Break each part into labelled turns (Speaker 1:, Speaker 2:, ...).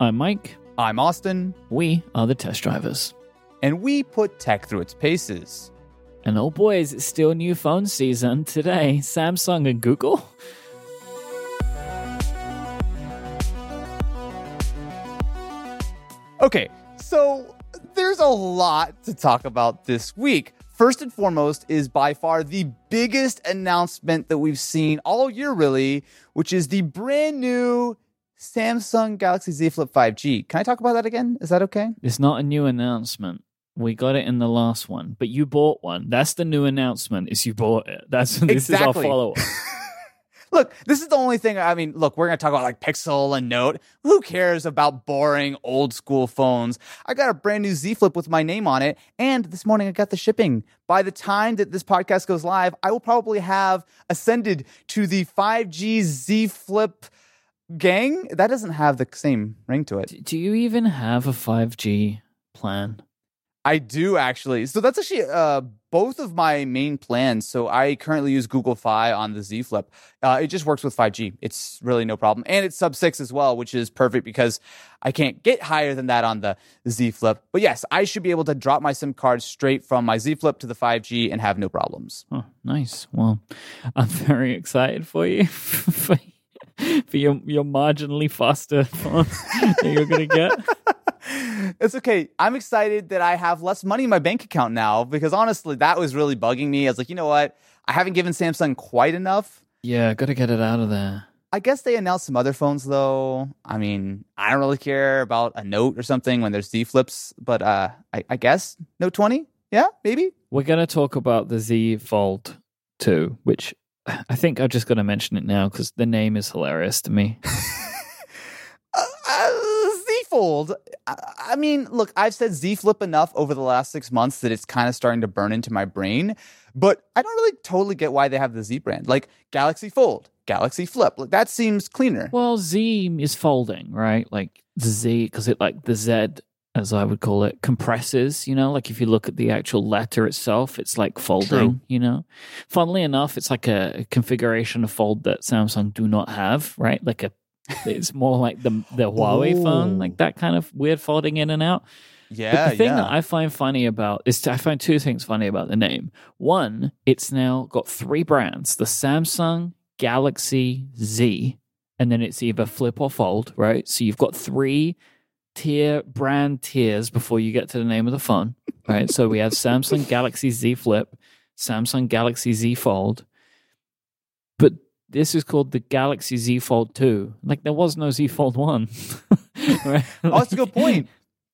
Speaker 1: I'm Mike.
Speaker 2: I'm Austin.
Speaker 1: We are the test drivers.
Speaker 2: And we put tech through its paces.
Speaker 1: And oh boys, it's still new phone season today. Samsung and Google.
Speaker 2: Okay, so there's a lot to talk about this week. First and foremost is by far the biggest announcement that we've seen all year, really, which is the brand new Samsung Galaxy Z Flip 5G. Can I talk about that again? Is that okay?
Speaker 1: It's not a new announcement. We got it in the last one, but you bought one. That's the new announcement. Is you bought it. That's this is our
Speaker 2: Exactly.
Speaker 1: follow up.
Speaker 2: Look, this is the only thing. I mean, look, we're going to talk about like Pixel and Note. Who cares about boring old school phones? I got a brand new Z Flip with my name on it. And this morning I got the shipping. By the time that this podcast goes live, I will probably have ascended to the 5G Z Flip gang. That doesn't have the same ring to it.
Speaker 1: Do you even have a 5G plan?
Speaker 2: I do actually. So that's actually uh, both of my main plans. So I currently use Google Fi on the Z Flip. Uh, it just works with 5G. It's really no problem, and it's sub six as well, which is perfect because I can't get higher than that on the Z Flip. But yes, I should be able to drop my SIM card straight from my Z Flip to the 5G and have no problems.
Speaker 1: Oh, nice. Well, I'm very excited for you for, for your your marginally faster phone that you're gonna get.
Speaker 2: it's okay. I'm excited that I have less money in my bank account now because honestly, that was really bugging me. I was like, you know what? I haven't given Samsung quite enough.
Speaker 1: Yeah, gotta get it out of there.
Speaker 2: I guess they announced some other phones though. I mean, I don't really care about a Note or something when there's Z flips, but uh, I, I guess Note 20. Yeah, maybe.
Speaker 1: We're going to talk about the Z Fold 2, which I think I'm just going to mention it now because the name is hilarious to me.
Speaker 2: Uh, uh, Z Fold. I, I mean, look, I've said Z Flip enough over the last six months that it's kind of starting to burn into my brain. But I don't really totally get why they have the Z brand. Like Galaxy Fold, Galaxy Flip. Like that seems cleaner.
Speaker 1: well, Z is folding, right? Like Z, because it like the Z, as I would call it, compresses, you know? Like if you look at the actual letter itself, it's like folding,
Speaker 2: True.
Speaker 1: you know? Funnily enough, it's like a, configuration of fold that Samsung do not have, right? Like a it's more like the the Huawei phone, like that kind of weird folding in and out.
Speaker 2: yeah,
Speaker 1: But the thing
Speaker 2: yeah.
Speaker 1: that I find funny about is I find two things funny about the name. One, it's now got three brands: the Samsung Galaxy Z, and then it's either flip or fold, right? So you've got three tier brand tiers before you get to the name of the phone, right? so we have Samsung Galaxy Z Flip, Samsung Galaxy Z Fold, but this is called the Galaxy Z Fold 2. Like there was no Z Fold 1. right?
Speaker 2: Oh, that's a good point.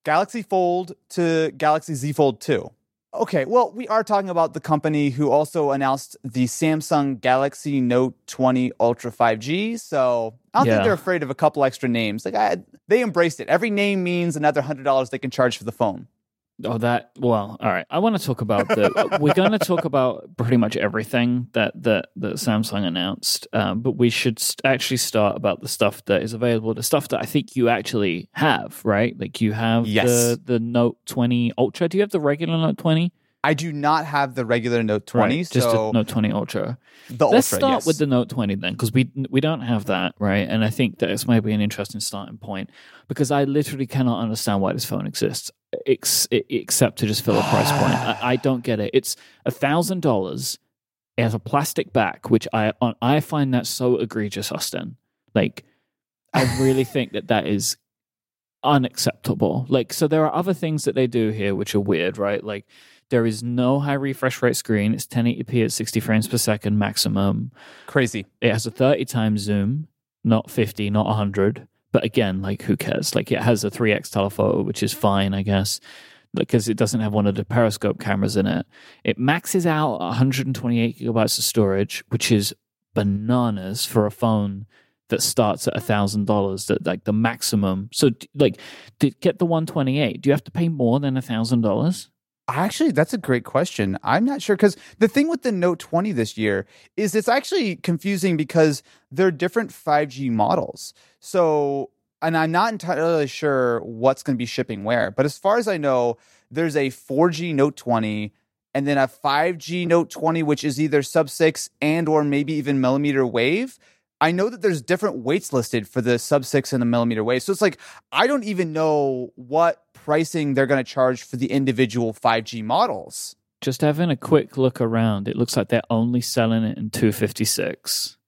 Speaker 2: Galaxy Fold to Galaxy Z Fold 2. Okay, well, we are talking about the company who also announced the Samsung Galaxy Note 20 Ultra 5G. So I don't
Speaker 1: Yeah.
Speaker 2: think they're afraid of a couple extra names. Like I, they embraced it. Every name means another hundred dollars they can charge for the phone.
Speaker 1: Oh, that well, all right. I want to talk about the. we're going to talk about pretty much everything that that that Samsung announced, um, but we should st- actually start about the stuff that is available, the stuff that I think you actually have, right? Like you have
Speaker 2: Yes.
Speaker 1: the the Note 20 Ultra. Do you have the regular Note 20?
Speaker 2: I do not have the regular Note 20,
Speaker 1: Right, just
Speaker 2: so
Speaker 1: the Note 20 Ultra.
Speaker 2: the
Speaker 1: Let's
Speaker 2: Ultra.
Speaker 1: start
Speaker 2: yes.
Speaker 1: with the Note 20 then, because we we don't have that, right? And I think that it's maybe an interesting starting point because I literally cannot understand why this phone exists, ex- except to just fill a price point. I, I don't get it. It's a thousand dollars. It has a plastic back, which I I find that so egregious, Austin. Like, I really think that that is unacceptable. Like, so there are other things that they do here which are weird, right? Like, there is no high refresh rate screen. It's 1080p at 60 frames per second maximum.
Speaker 2: crazy.
Speaker 1: It has a 30 times zoom, not 50, not 100. But again, like, who cares? Like, it has a 3x telephoto, which is fine, I guess, because it doesn't have one of the periscope cameras in it. It maxes out 128 gigabytes of storage, which is bananas for a phone that starts at a thousand dollars that like the maximum so like to get the 128 do you have to pay more than a thousand dollars
Speaker 2: Actually, that's a great question. I'm not sure because the thing with the Note 20 this year is it's actually confusing because they're different 5G models. So, and I'm not entirely sure what's going to be shipping where, but as far as I know, there's a 4G Note 20 and then a 5G Note 20 which is either sub 6 and or maybe even millimeter wave. I know that there's different weights listed for the sub six and the millimeter wave. So it's like I don't even know what pricing they're going to charge for the individual 5G models.
Speaker 1: Just having a quick look around, it looks like they're only selling it in 256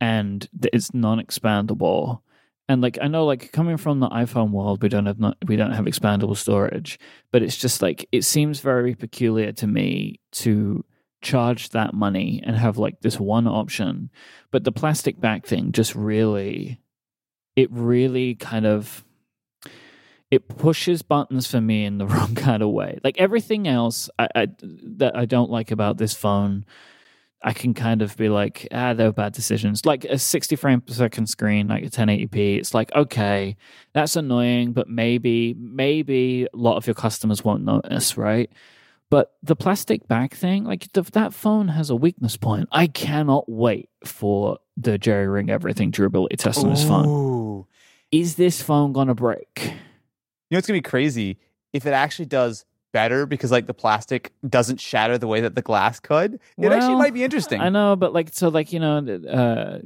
Speaker 1: and it's non-expandable. And like I know like coming from the iPhone world, we don't have not, we don't have expandable storage, but it's just like it seems very peculiar to me to charge that money and have like this one option. But the plastic back thing just really it really kind of it pushes buttons for me in the wrong kind of way. Like everything else I, I, that I don't like about this phone, I can kind of be like, ah, they're bad decisions. Like a 60 frame per second screen, like a 1080p, it's like, okay, that's annoying, but maybe, maybe a lot of your customers won't notice, right? But the plastic back thing, like the, that phone has a weakness point. I cannot wait for the JerryRigEverything durability test on this phone. Is this phone gonna break?
Speaker 2: You know, it's gonna be crazy if it actually does better because like the plastic doesn't shatter the way that the glass could. It actually might be interesting.
Speaker 1: I know, but like, so like you know, uh,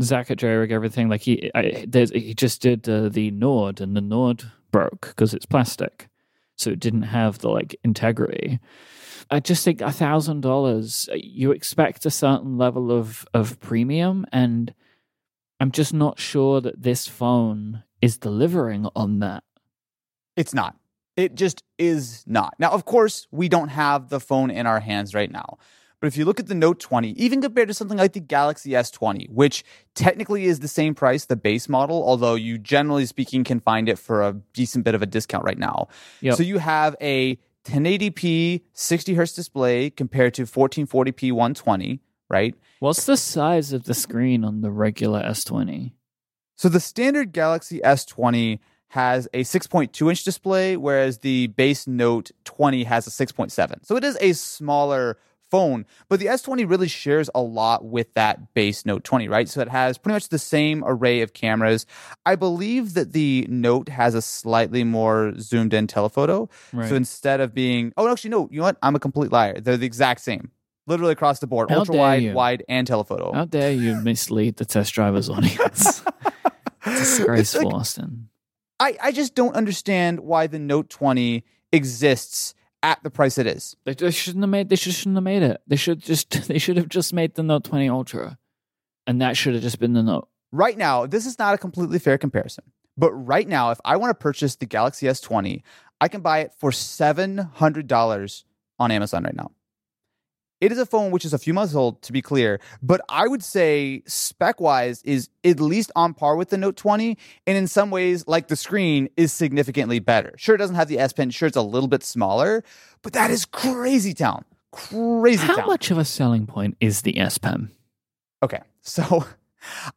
Speaker 1: Zach at Jerry everything. Like he, I, there's, he just did uh, the Nord, and the Nord broke because it's plastic, so it didn't have the like integrity. I just think a thousand dollars. You expect a certain level of of premium, and I'm just not sure that this phone is delivering on that.
Speaker 2: It's not. It just is not. Now, of course, we don't have the phone in our hands right now. But if you look at the Note 20, even compared to something like the Galaxy S20, which technically is the same price, the base model, although you generally speaking can find it for a decent bit of a discount right now.
Speaker 1: Yep.
Speaker 2: So you have a 1080p 60 hertz display compared to 1440p 120, right?
Speaker 1: What's the size of the screen on the regular S20?
Speaker 2: So the standard Galaxy S20 has a 6.2 inch display, whereas the base Note 20 has a 6.7. So it is a smaller phone, but the S20 really shares a lot with that base Note 20, right? So it has pretty much the same array of cameras. I believe that the Note has a slightly more zoomed in telephoto.
Speaker 1: Right.
Speaker 2: So instead of being, oh, actually, no, you know what? I'm a complete liar. They're the exact same. Literally across the board,
Speaker 1: How
Speaker 2: ultra wide,
Speaker 1: you.
Speaker 2: wide, and telephoto.
Speaker 1: How dare you mislead the test driver's audience? Disgraceful,
Speaker 2: like-
Speaker 1: Austin.
Speaker 2: I, I just don't understand why the Note 20 exists at the price it is.
Speaker 1: They, they shouldn't have made. They should, shouldn't have made it. They should just. They should have just made the Note 20 Ultra, and that should have just been the Note.
Speaker 2: Right now, this is not a completely fair comparison. But right now, if I want to purchase the Galaxy S20, I can buy it for $700 on Amazon right now. It is a phone which is a few months old, to be clear, but I would say spec wise is at least on par with the Note 20. And in some ways, like the screen, is significantly better. Sure, it doesn't have the S Pen, sure, it's a little bit smaller, but that is crazy town. Crazy town.
Speaker 1: How
Speaker 2: town.
Speaker 1: much of a selling point is the S Pen?
Speaker 2: Okay. So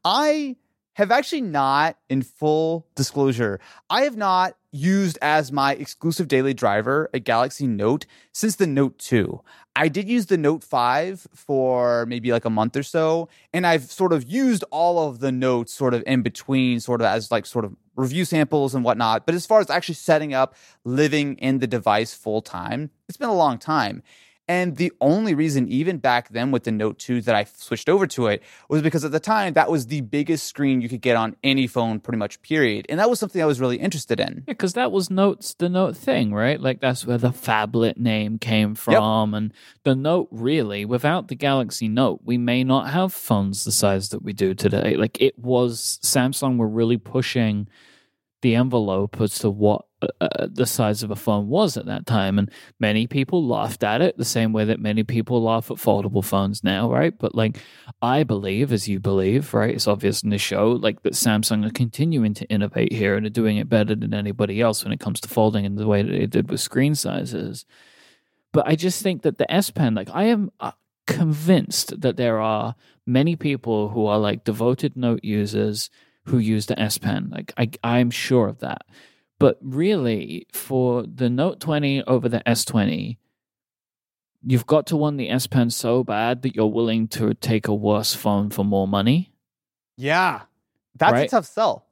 Speaker 2: I have actually not, in full disclosure, I have not used as my exclusive daily driver a Galaxy Note since the Note 2. I did use the Note 5 for maybe like a month or so, and I've sort of used all of the notes sort of in between, sort of as like sort of review samples and whatnot. But as far as actually setting up, living in the device full time, it's been a long time. And the only reason, even back then with the Note 2, that I switched over to it was because at the time that was the biggest screen you could get on any phone, pretty much, period. And that was something I was really interested in.
Speaker 1: Because that was Note's the Note thing, right? Like that's where the phablet name came from, and the Note really, without the Galaxy Note, we may not have phones the size that we do today. Like it was Samsung were really pushing the envelope as to what uh, the size of a phone was at that time, and many people laughed at it the same way that many people laugh at foldable phones now, right? But like, I believe, as you believe, right? It's obvious in the show, like that Samsung are continuing to innovate here and are doing it better than anybody else when it comes to folding and the way that they did with screen sizes. But I just think that the S Pen, like, I am uh, convinced that there are many people who are like devoted Note users who use the S Pen. Like, I, I'm sure of that. But really, for the Note 20 over the S20, you've got to want the S Pen so bad that you're willing to take a worse phone for more money.
Speaker 2: Yeah. That's a tough sell.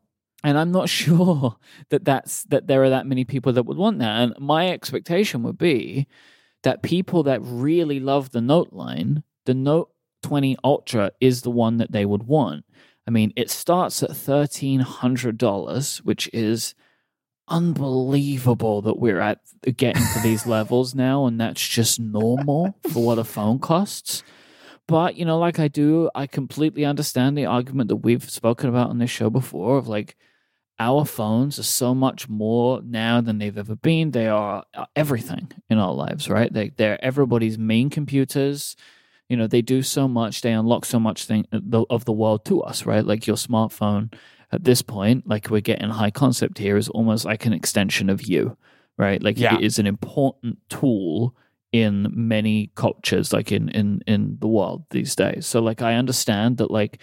Speaker 1: And I'm not sure that that's that there are that many people that would want that. And my expectation would be that people that really love the Note line, the Note 20 Ultra is the one that they would want. I mean, it starts at $1,300, which is unbelievable that we're at getting to these levels now, and that's just normal for what a phone costs. But, you know, like I do, I completely understand the argument that we've spoken about on this show before of like, our phones are so much more now than they've ever been. They are uh, everything in our lives, right? They, they're everybody's main computers. You know, they do so much. They unlock so much thing, uh, of the world to us, right? Like your smartphone at this point, like we're getting high concept here, is almost like an extension of you, right? Like
Speaker 2: Yeah.
Speaker 1: it is an important tool in many cultures, like in in in the world these days. So, like, I understand that, like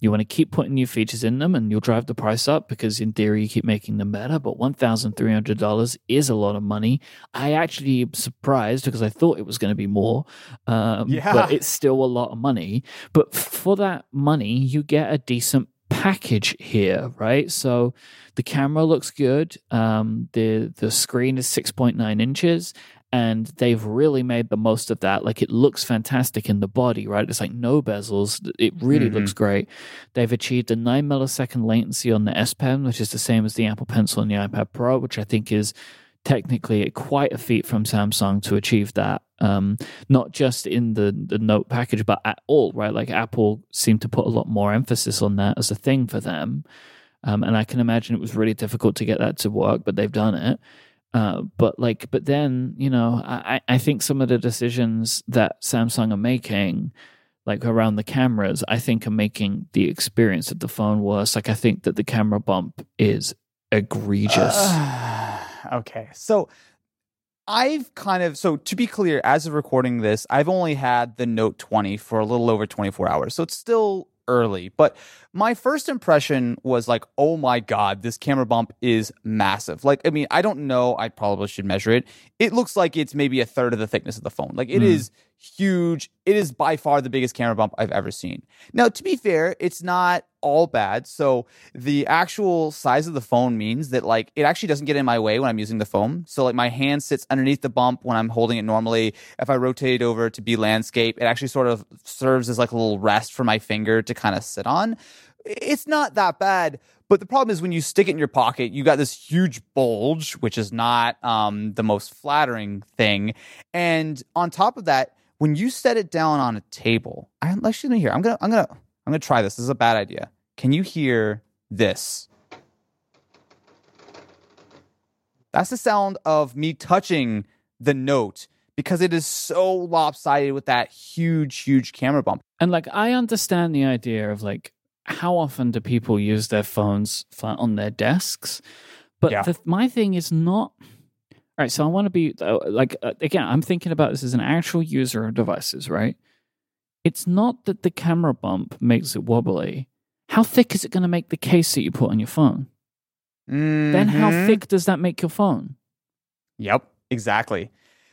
Speaker 1: you want to keep putting new features in them and you'll drive the price up because in theory you keep making them better but $1300 is a lot of money. I actually am surprised because i thought it was going to be more um,
Speaker 2: Yeah.
Speaker 1: but it's still a lot of money. But for that money you get a decent package here right? So the camera looks good um, the the screen is 6.9 inches and they've really made the most of that. Like it looks fantastic in the body, right? It's like no bezels. It really
Speaker 2: Mhm.
Speaker 1: looks great. They've achieved a nine millisecond latency on the S Pen, which is the same as the Apple Pencil and the iPad Pro, which I think is technically quite a feat from Samsung to achieve that. Um, not just in the the Note package, but at all, right? Like Apple seemed to put a lot more emphasis on that as a thing for them. Um, and I can imagine it was really difficult to get that to work, but they've done it. Uh, but like, but then you know, I, I think some of the decisions that Samsung are making, like around the cameras, I think are making the experience of the phone worse. Like, I think that the camera bump is egregious.
Speaker 2: okay. So I've kind of so to be clear, as of recording this, I've only had the Note 20 for a little over 24 hours. So it's still early. But my first impression was like, oh my God, this camera bump is massive. Like, I mean, I don't know. I probably should measure it. It looks like it's maybe a third of the thickness of the phone. Like, it
Speaker 1: Mm.
Speaker 2: is huge. It is by far the biggest camera bump I've ever seen. Now, to be fair, it's not all bad. So the actual size of the phone means that like it actually doesn't get in my way when I'm using the phone. So like my hand sits underneath the bump when I'm holding it normally. If I rotate it over to be landscape, it actually sort of serves as like a little rest for my finger to kind of sit on. It's not that bad. But the problem is when you stick it in your pocket, you got this huge bulge, which is not um, the most flattering thing. And on top of that, when you set it down on a table, I me hear. I'm gonna, I'm gonna, I'm gonna try this. This is a bad idea. Can you hear this? That's the sound of me touching the note because it is so lopsided with that huge, huge camera bump.
Speaker 1: And like, I understand the idea of like, how often do people use their phones flat on their desks? But
Speaker 2: Yeah.
Speaker 1: the, my thing is not. All right, so I want to be uh, like uh, again. I'm thinking about this as an actual user of devices, right? It's not that the camera bump makes it wobbly. How thick is it going to make the case that you put on your phone? Then how
Speaker 2: Mhm.
Speaker 1: thick does that make your phone?
Speaker 2: Yep, exactly.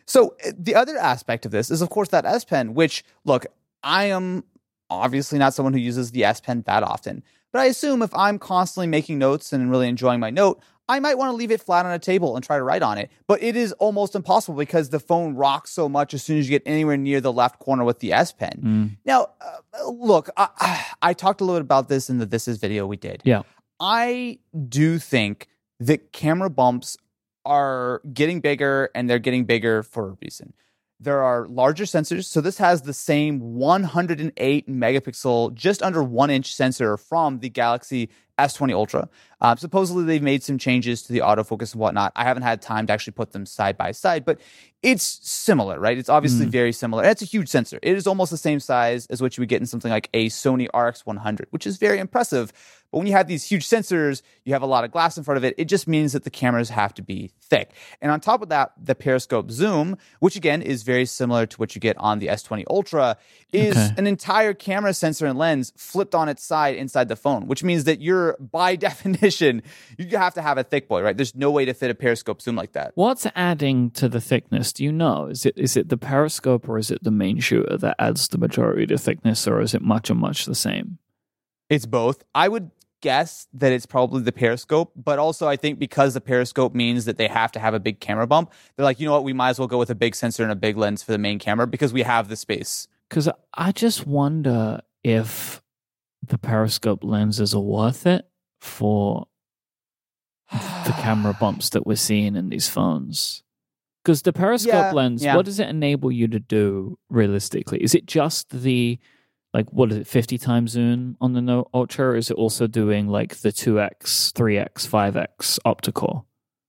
Speaker 2: So uh, the other aspect of this is, of course, that S Pen, which, look, I am obviously not someone who uses the S Pen that often, but I assume if I'm constantly making notes and really enjoying my note, I might want to leave it flat on a table and try to write on it. But it is almost impossible because the phone rocks so much as soon as you get anywhere near the left corner with the S Pen.
Speaker 1: Mm.
Speaker 2: Now, uh, look, I, I talked a little bit about this in the This Is video we did.
Speaker 1: Yeah.
Speaker 2: I do think that camera bumps are getting bigger and they're getting bigger for a reason. There are larger sensors. So this has the same 108 megapixel, just under one inch sensor from the Galaxy S20 Ultra. Uh, supposedly they've made some changes to the autofocus and whatnot. I haven't had time to actually put them side by side, but it's similar, right? It's obviously
Speaker 1: Mm.
Speaker 2: very similar. And it's a huge sensor. It is almost the same size as what you would get in something like a Sony RX100, which is very impressive. But when you have these huge sensors, you have a lot of glass in front of it. It just means that the cameras have to be thick. And on top of that, the periscope zoom, which again is very similar to what you get on the S20 Ultra, is
Speaker 1: Okay.
Speaker 2: an entire camera sensor and lens flipped on its side inside the phone, which means that you're by definition, you have to have a thick boy, right? There's no way to fit a periscope zoom like that.
Speaker 1: What's adding to the thickness? Do you know? Is it is it the periscope or is it the main shooter that adds the majority to thickness, or is it much and much the same?
Speaker 2: It's both. I would guess that it's probably the periscope, but also I think because the periscope means that they have to have a big camera bump, they're like, you know what, we might as well go with a big sensor and a big lens for the main camera because we have the space.
Speaker 1: Because I just wonder if the periscope lenses are worth it for the camera bumps that we're seeing in these phones. Because the periscope
Speaker 2: Yeah,
Speaker 1: lens,
Speaker 2: yeah.
Speaker 1: what does it enable you to do realistically? Is it just the like what is it, fifty times zoom on the Note Ultra, or is it also doing like the two X, three X, five X optical?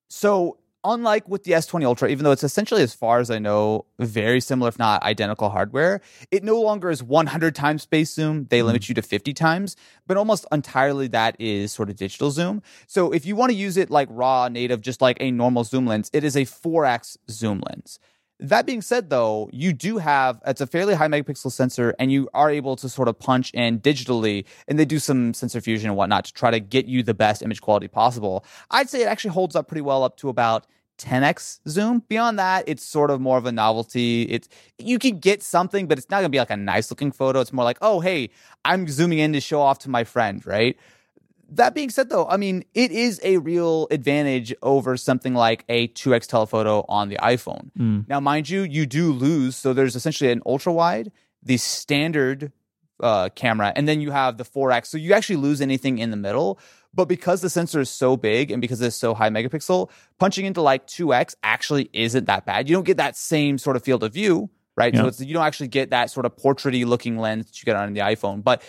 Speaker 2: So, unlike with the S20 Ultra, even though it's essentially, as far as I know, very similar, if not identical hardware, it no longer is 100 times space zoom. They limit mm. you to 50 times, but almost entirely that is sort of digital zoom. So, if you want to use it like raw, native, just like a normal zoom lens, it is a 4x zoom lens. That being said, though, you do have it's a fairly high megapixel sensor, and you are able to sort of punch in digitally, and they do some sensor fusion and whatnot to try to get you the best image quality possible. I'd say it actually holds up pretty well up to about 10x zoom. Beyond that, it's sort of more of a novelty. It's you can get something, but it's not gonna be like a nice looking photo. It's more like, oh hey, I'm zooming in to show off to my friend, right? That being said, though, I mean, it is a real advantage over something like a 2x telephoto on the iPhone.
Speaker 1: Mm.
Speaker 2: Now, mind you, you do lose. So there's essentially an ultra wide, the standard uh, camera, and then you have the 4x. So you actually lose anything in the middle. But because the sensor is so big and because it's so high megapixel, punching into like 2x actually isn't that bad. You don't get that same sort of field of view, right?
Speaker 1: Yeah.
Speaker 2: So it's, you don't actually get that sort of portraity looking lens that you get on the iPhone. But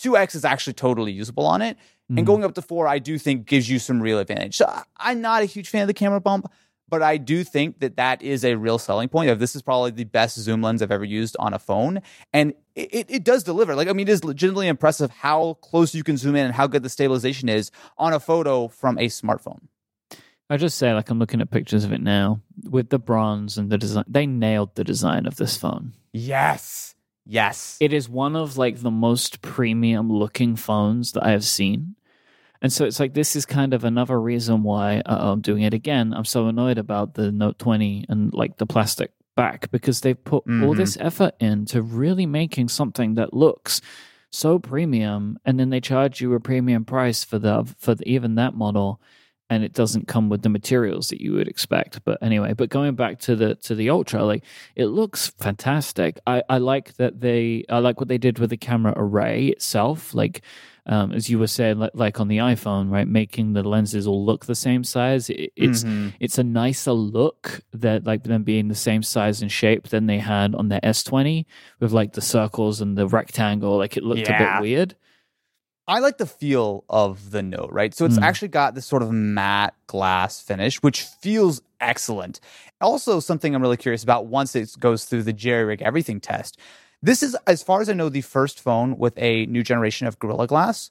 Speaker 2: 2x is actually totally usable on it.
Speaker 1: Mm.
Speaker 2: And going up to four, I do think gives you some real advantage. So I'm not a huge fan of the camera bump, but I do think that that is a real selling point. Of this is probably the best zoom lens I've ever used on a phone, and it, it, it does deliver. Like I mean, it is legitimately impressive how close you can zoom in and how good the stabilization is on a photo from a smartphone.
Speaker 1: I just say, like, I'm looking at pictures of it now with the bronze and the design. They nailed the design of this phone.
Speaker 2: Yes, yes.
Speaker 1: It is one of like the most premium looking phones that I have seen. And so it's like this is kind of another reason why uh, I'm doing it again. I'm so annoyed about the Note 20 and like the plastic back because they've put all
Speaker 2: Mhm.
Speaker 1: this effort into really making something that looks so premium, and then they charge you a premium price for the for the, even that model, and it doesn't come with the materials that you would expect. But anyway, but going back to the to the Ultra, like it looks fantastic. I I like that they I like what they did with the camera array itself, like. Um, as you were saying, like, like on the iPhone, right, making the lenses all look the same size. It, it's
Speaker 2: Mhm.
Speaker 1: it's a nicer look that like them being the same size and shape than they had on their S20 with like the circles and the rectangle. Like it looked a bit weird.
Speaker 2: I like the feel of the note, right? So it's
Speaker 1: Mm.
Speaker 2: actually got this sort of matte glass finish, which feels excellent. Also, something I'm really curious about once it goes through the JerryRigEverything test. This is, as far as I know, the first phone with a new generation of Gorilla Glass.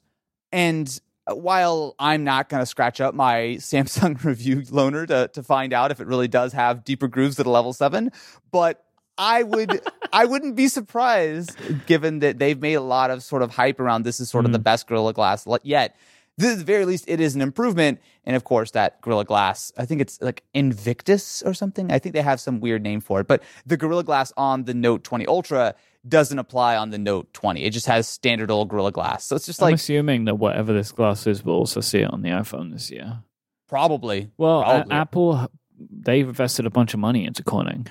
Speaker 2: And uh, while I'm not going to scratch up my Samsung review loaner to, to find out if it really does have deeper grooves at a level seven, but I would I wouldn't be surprised given that they've made a lot of sort of hype around this is sort of the mm. best Gorilla Glass yet. This, at the very least, it is an improvement. And of course, that Gorilla Glass, I think it's like Invictus or something. I think they have some weird name for it. But the Gorilla Glass on the Note 20 Ultra doesn't apply on the Note 20. It just has standard old Gorilla Glass. So it's just like I'm
Speaker 1: assuming that whatever this glass is, we'll also see it on the iPhone this year.
Speaker 2: probably.
Speaker 1: Well, a-
Speaker 2: Probably.
Speaker 1: Apple, they invested a bunch of money into Corning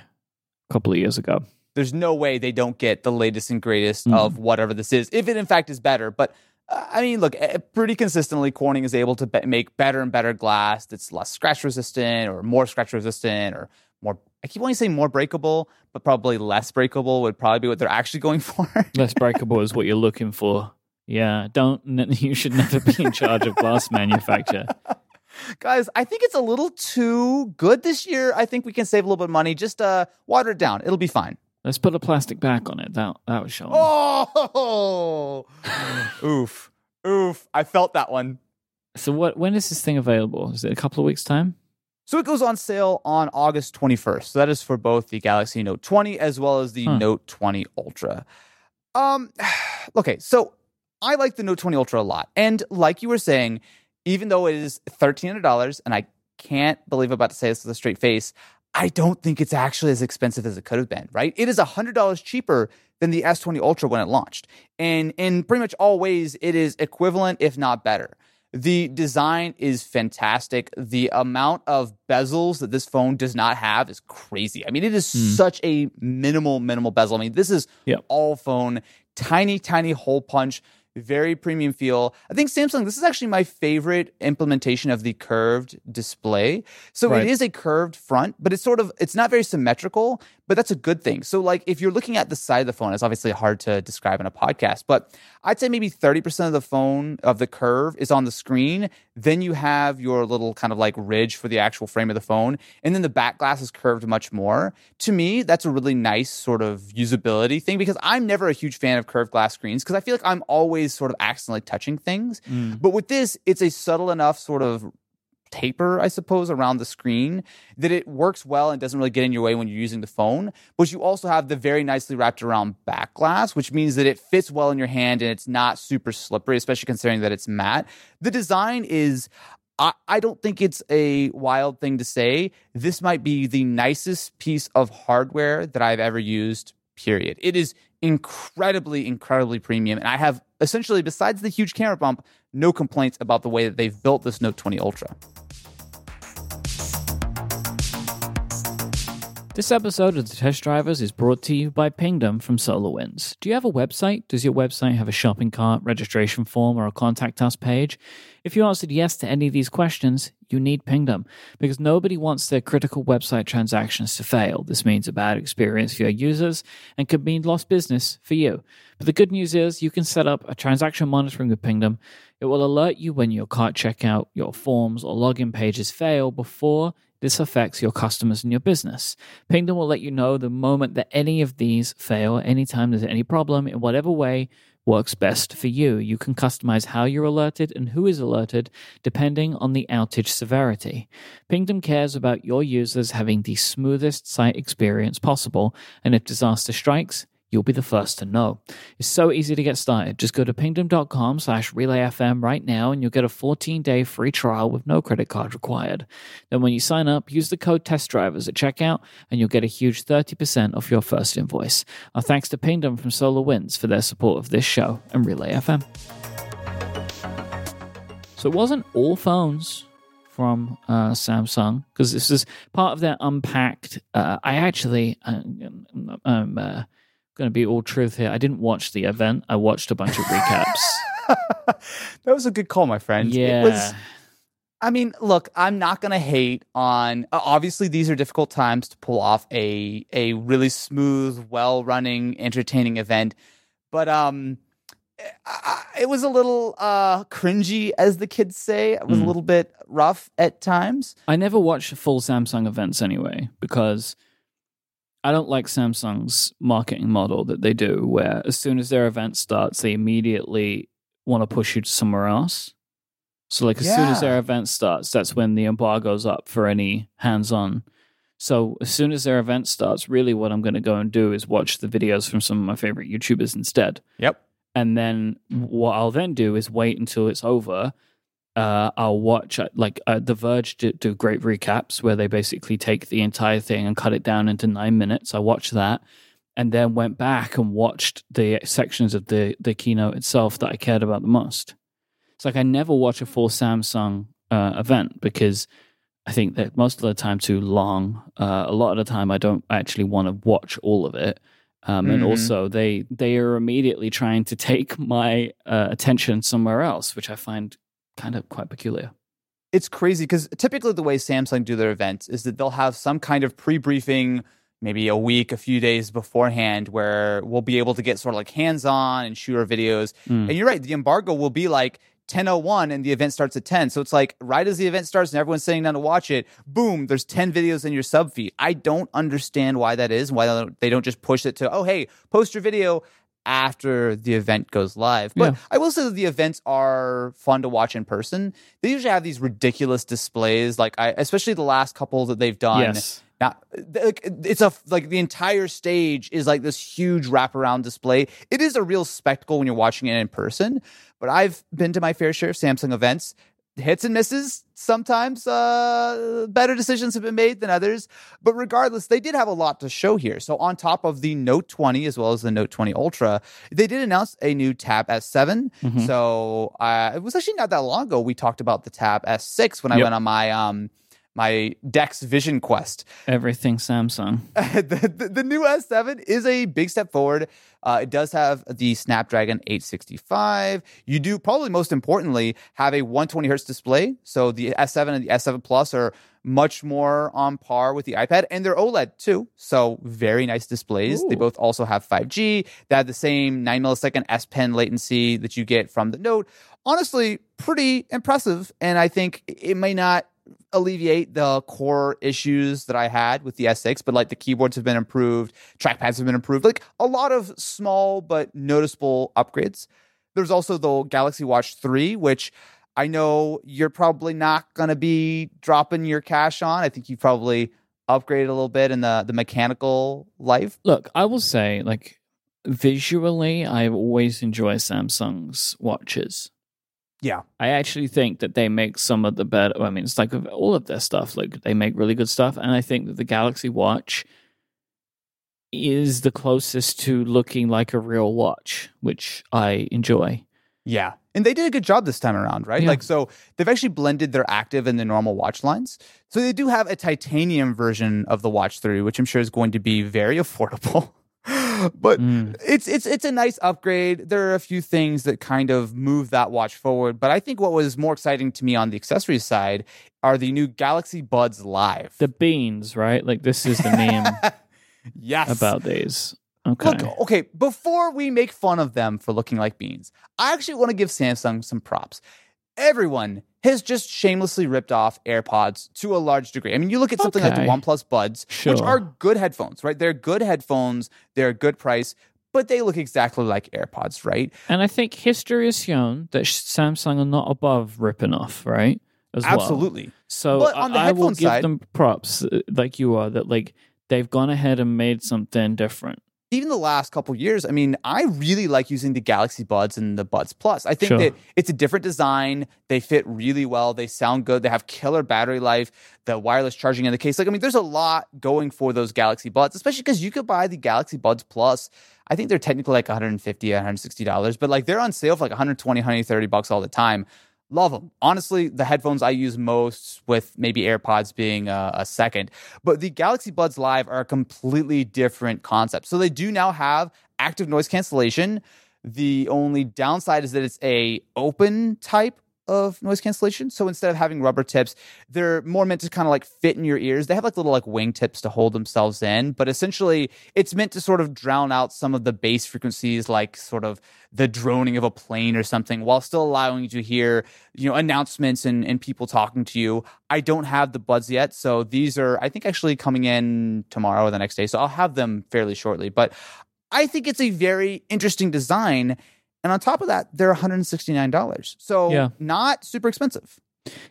Speaker 1: a couple of years ago.
Speaker 2: there's no way they don't get the latest and greatest
Speaker 1: Mm.
Speaker 2: of whatever this is, if it in fact is better. But uh, I mean, look, eh, pretty consistently, Corning is able to be- make better and better glass that's less scratch resistant or more scratch resistant or more. I keep wanting to say more breakable, but probably less breakable would probably be what they're actually going for.
Speaker 1: Less breakable is what you're looking for. Yeah, don't. You should never be in charge of glass manufacture.
Speaker 2: Guys, I think it's a little too good this year. I think we can save a little bit of money. Just uh, water it down. It'll be fine.
Speaker 1: Let's put a plastic back on it. That that was showing.
Speaker 2: Oh, oof, oof! I felt that one.
Speaker 1: So what? When is this thing available? Is it a couple of weeks time?
Speaker 2: So it goes on sale on August 21st. So that is for both the Galaxy Note 20 as well as the
Speaker 1: Huh.
Speaker 2: Note 20 Ultra. Um okay, so I like the Note 20 Ultra a lot. And like you were saying, even though it is $1300 and I can't believe I'm about to say this with a straight face, I don't think it's actually as expensive as it could have been, right? It is $100 cheaper than the S20 Ultra when it launched. And in pretty much all ways it is equivalent if not better. The design is fantastic. The amount of bezels that this phone does not have is crazy. I mean, it is hmm. such a minimal, minimal bezel. I mean, this is
Speaker 1: Yep.
Speaker 2: all phone, tiny, tiny hole punch. Very premium feel. I think Samsung, this is actually my favorite implementation of the curved display. So
Speaker 1: Right.
Speaker 2: it is a curved front, but it's sort of, it's not very symmetrical, but that's a good thing. So like if you're looking at the side of the phone, it's obviously hard to describe in a podcast, but I'd say maybe 30% of the phone of the curve is on the screen. Then you have your little kind of like ridge for the actual frame of the phone. And then the back glass is curved much more. To me, that's a really nice sort of usability thing because I'm never a huge fan of curved glass screens because I feel like I'm always sort of accidentally touching things. Mm. But with this, it's a subtle enough sort of taper, I suppose, around the screen that it works well and doesn't really get in your way when you're using the phone. But you also have the very nicely wrapped around back glass, which means that it fits well in your hand and it's not super slippery, especially considering that it's matte. The design is. I, I don't think it's a wild thing to say. This might be the nicest piece of hardware that I've ever used, period. It is incredibly, incredibly premium. And I have essentially, besides the huge camera bump, no complaints about the way that they've built this Note 20 Ultra.
Speaker 1: This episode of The Test Drivers is brought to you by Pingdom from SolarWinds. Do you have a website? Does your website have a shopping cart, registration form, or a contact us page? If you answered yes to any of these questions, you need Pingdom because nobody wants their critical website transactions to fail. This means a bad experience for your users and could mean lost business for you. But the good news is you can set up a transaction monitoring with Pingdom. It will alert you when your cart checkout, your forms, or login pages fail before this affects your customers and your business. Pingdom will let you know the moment that any of these fail, anytime there's any problem, in whatever way works best for you. You can customize how you're alerted and who is alerted depending on the outage severity. Pingdom cares about your users having the smoothest site experience possible, and if disaster strikes, you'll be the first to know. It's so easy to get started. Just go to pingdom.com slash relayfm right now and you'll get a 14-day free trial with no credit card required. Then when you sign up, use the code TESTDRIVERS at checkout and you'll get a huge 30% off your first invoice. Our thanks to Pingdom from SolarWinds for their support of this show and Relay FM. So it wasn't all phones from uh, Samsung because this is part of their unpacked. Uh, I actually, uh, I'm uh, going to be all truth here. I didn't watch the event. I watched a bunch of recaps.
Speaker 2: that was a good call, my friend.
Speaker 1: yeah,
Speaker 2: It was, I mean, look, I'm not going to hate on. uh, Obviously, these are difficult times to pull off a a really smooth, well running, entertaining event. But um, I, I- it was a little uh cringy, as the kids say. It was a
Speaker 1: Mm.
Speaker 2: little bit rough at times.
Speaker 1: I never watch full Samsung events anyway because I don't like Samsung's marketing model that they do, where as soon as their event starts, they immediately want to push you to somewhere else. So, like, as soon as their event starts, that's when the embargo's up for any hands on. So, as soon as their event starts, really what I'm going to go and do is watch the videos from some of my favorite YouTubers instead.
Speaker 2: Yep.
Speaker 1: And then what I'll then do is wait until it's over. Uh, I'll watch uh, like uh, The Verge do, do great recaps where they basically take the entire thing and cut it down into nine minutes. I watched that, and then went back and watched the sections of the the keynote itself that I cared about the most. It's like I never watch a full Samsung uh, event because I think that most of the time too long. Uh, a lot of the time I don't actually want to watch all of it. Um, and
Speaker 2: Mhm.
Speaker 1: also, they they are immediately trying to take my uh, attention somewhere else, which I find kind of quite peculiar.
Speaker 2: it's crazy because typically the way Samsung do their events is that they'll have some kind of pre-briefing, maybe a week, a few days beforehand, where we'll be able to get sort of like hands-on and shoot our videos.
Speaker 1: Mm.
Speaker 2: And you're right, the embargo will be like 10:01 and the event starts at 10. So it's like right as the event starts and everyone's sitting down to watch it, boom, there's 10 videos in your sub feed. I don't understand why that is, why they don't just push it to, oh hey, post your video after the event goes live. But
Speaker 1: Yeah.
Speaker 2: I will say that the events are fun to watch in person. They usually have these ridiculous displays, like I, especially the last couple that they've done.
Speaker 1: Yes.
Speaker 2: Now, it's a like the entire stage is like this huge wraparound display. It is a real spectacle when you're watching it in person. But I've been to my fair share of Samsung events. Hits and misses. Sometimes uh, better decisions have been made than others. But regardless, they did have a lot to show here. So on top of the Note 20 as well as the Note 20 Ultra, they did announce a new Tab S7.
Speaker 1: Mhm.
Speaker 2: So uh, it was actually not that long ago we talked about the Tab S6 when I
Speaker 1: Yep.
Speaker 2: went on my um my DeX Vision Quest.
Speaker 1: Everything Samsung.
Speaker 2: the, the, the new S7 is a big step forward. Uh, it does have the Snapdragon 865. You do probably most importantly have a 120 hertz display. So the S7 and the S7 Plus are much more on par with the iPad, and they're OLED too. So very nice displays.
Speaker 1: Ooh.
Speaker 2: They both also have 5G. They have the same 9 millisecond S Pen latency that you get from the Note. Honestly, pretty impressive, and I think it may not alleviate the core issues that I had with the S6, but like the keyboards have been improved, trackpads have been improved, like a lot of small but noticeable upgrades. There's also the Galaxy Watch 3, which I know you're probably not going to be dropping your cash on. I think you probably upgraded a little bit in the the mechanical life.
Speaker 1: Look, I will say, like, visually, I always enjoy Samsung's watches.
Speaker 2: Yeah.
Speaker 1: I actually think that they make some of the better. I mean, it's like all of their stuff, like they make really good stuff, and I think that the Galaxy Watch is the closest to looking like a real watch, which I enjoy.
Speaker 2: Yeah. And they did a good job this time around, right?
Speaker 1: Yeah.
Speaker 2: Like, so they've actually blended their active and the normal watch lines. So they do have a titanium version of the Watch 3, which I'm sure is going to be very affordable. but
Speaker 1: Mm.
Speaker 2: it's it's it's a nice upgrade. There are a few things that kind of move that watch forward, but I think what was more exciting to me on the accessories side are the new Galaxy Buds Live.
Speaker 1: The beans, right? Like this is the meme
Speaker 2: yes.
Speaker 1: about these. Okay.
Speaker 2: Look, okay, before we make fun of them for looking like beans, I actually want to give Samsung some props. Everyone has just shamelessly ripped off AirPods to a large degree. I mean, you look at something like the
Speaker 1: Okay.
Speaker 2: OnePlus Buds, which are good headphones, right? They're good headphones, they're a good price, but they look exactly like AirPods, right?
Speaker 1: And I think history has shown that Samsung are not above ripping off, right? As well.
Speaker 2: Absolutely.
Speaker 1: So
Speaker 2: But
Speaker 1: I,
Speaker 2: on the
Speaker 1: I will give
Speaker 2: side-
Speaker 1: them props, uh, like you are, that like they've gone ahead and made something different.
Speaker 2: Even the last couple years, I mean, I really like using the Galaxy Buds and the Buds Plus. I think
Speaker 1: Sure.
Speaker 2: that it's a different design. They fit really well. They sound good. They have killer battery life. The wireless charging in the case. Like, I mean, there's a lot going for those Galaxy Buds, especially because you could buy the Galaxy Buds Plus. I think they're technically like 150 $160, but like they're on sale for like 120 130 bucks all the time. Love them. Honestly, the headphones I use most, with maybe AirPods being a, a second. But the Galaxy Buds Live are a completely different concept. So they do now have active noise cancellation. The only downside is that it's a open type of noise cancellation. So instead of having rubber tips, they're more meant to kind of like fit in your ears. They have like little like wing tips to hold themselves in, but essentially it's meant to sort of drown out some of the bass frequencies, like sort of the droning of a plane or something, while still allowing you to hear, you know, announcements and, and people talking to you. I don't have the buds yet. So these are, I think, actually coming in tomorrow or the next day. So I'll have them fairly shortly. But I think it's a very interesting design. And on top of that, they're $169. So
Speaker 1: Yeah.
Speaker 2: not super expensive.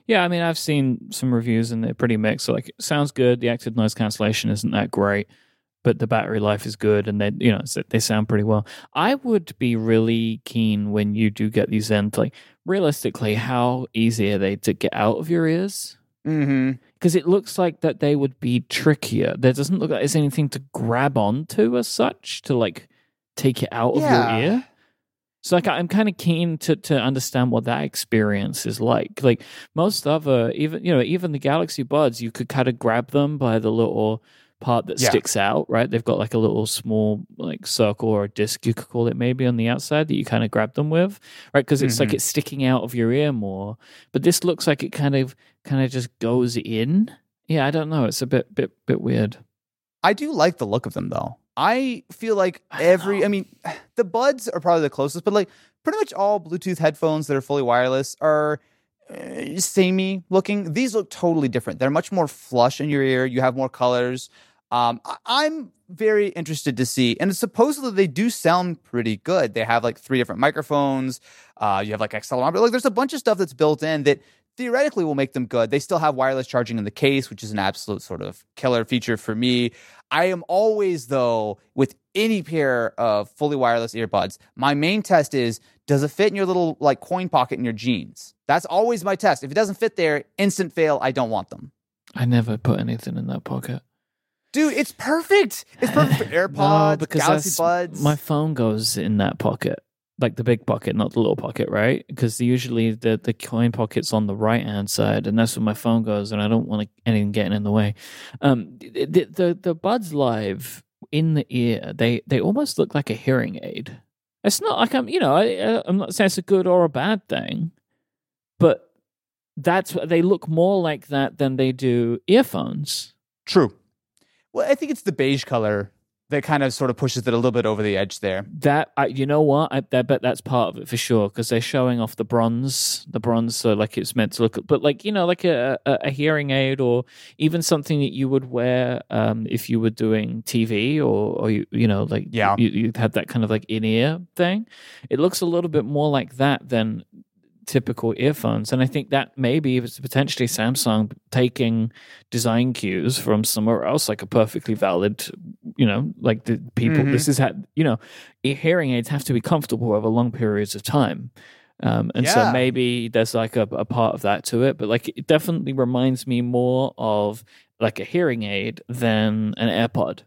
Speaker 1: Yeah, I mean, I've seen some reviews and they're pretty mixed. So, like, it sounds good. The active noise cancellation isn't that great, but the battery life is good, and they, you know, they sound pretty well. I would be really keen when you do get these in. Like, realistically, how easy are they to get out of your ears?
Speaker 2: Mm-hmm.
Speaker 1: Because it looks like that they would be trickier. There doesn't look like there's anything to grab onto as such to like take it out of your ear. So like I'm kind of keen to to understand what that experience is like. Like most other even you know even the Galaxy Buds, you could kind of grab them by the little part that
Speaker 2: Yeah.
Speaker 1: sticks out, right? They've got like a little small like circle or a disc you could call it maybe on the outside that you kind of grab them with, right? Because it's like
Speaker 2: Mhm.
Speaker 1: it's sticking out of your ear more. But this looks like it kind of kind of just goes in. Yeah, I don't know. It's a bit bit bit weird.
Speaker 2: I do like the look of them though. I feel like
Speaker 1: I
Speaker 2: every,
Speaker 1: know.
Speaker 2: I mean, the buds are probably the closest, but like pretty much all Bluetooth headphones that are fully wireless are uh, samey looking. These look totally different. They're much more flush in your ear. You have more colors. Um, I- I'm very interested to see, and supposedly they do sound pretty good. They have like three different microphones. Uh, you have like accelerometer. Like there's a bunch of stuff that's built in that theoretically will make them good. They still have wireless charging in the case, which is an absolute sort of killer feature for me. I am always though with any pair of fully wireless earbuds. My main test is does it fit in your little like coin pocket in your jeans? That's always my test. If it doesn't fit there, instant fail. I don't want them.
Speaker 1: I never put anything in that pocket.
Speaker 2: Dude, it's perfect. It's perfect for AirPods,
Speaker 1: No, because
Speaker 2: Galaxy Buds.
Speaker 1: My phone goes in that pocket. Like the big pocket, not the little pocket, right? Because usually the the coin pocket's on the right hand side, and that's where my phone goes, and I don't want anything getting in the way. Um, the the, the Buds Live in the ear, they they almost look like a hearing aid. It's not like I'm, you know, I, I'm not saying it's a good or a bad thing, but that's they look more like that than they do earphones.
Speaker 2: True. Well, I think it's the beige color that kind of sort of pushes it a little bit over the edge there.
Speaker 1: That I, you know what, I, I bet that's part of it for sure because they're showing off the bronze, the bronze, so like it's meant to look, but like you know, like a, a, a hearing aid or even something that you would wear um, if you were doing TV or or you you know like
Speaker 2: yeah,
Speaker 1: you, you had that kind of like in ear thing. It looks a little bit more like that than typical earphones. And I think that maybe it's potentially Samsung taking design cues from somewhere else, like a perfectly valid, you know, like the people, mm-hmm. this is how, you know, hearing aids have to be comfortable over long periods of time. Um, and yeah. so maybe there's like a, a part of that to it, but like it definitely reminds me more of like a hearing aid than an AirPod.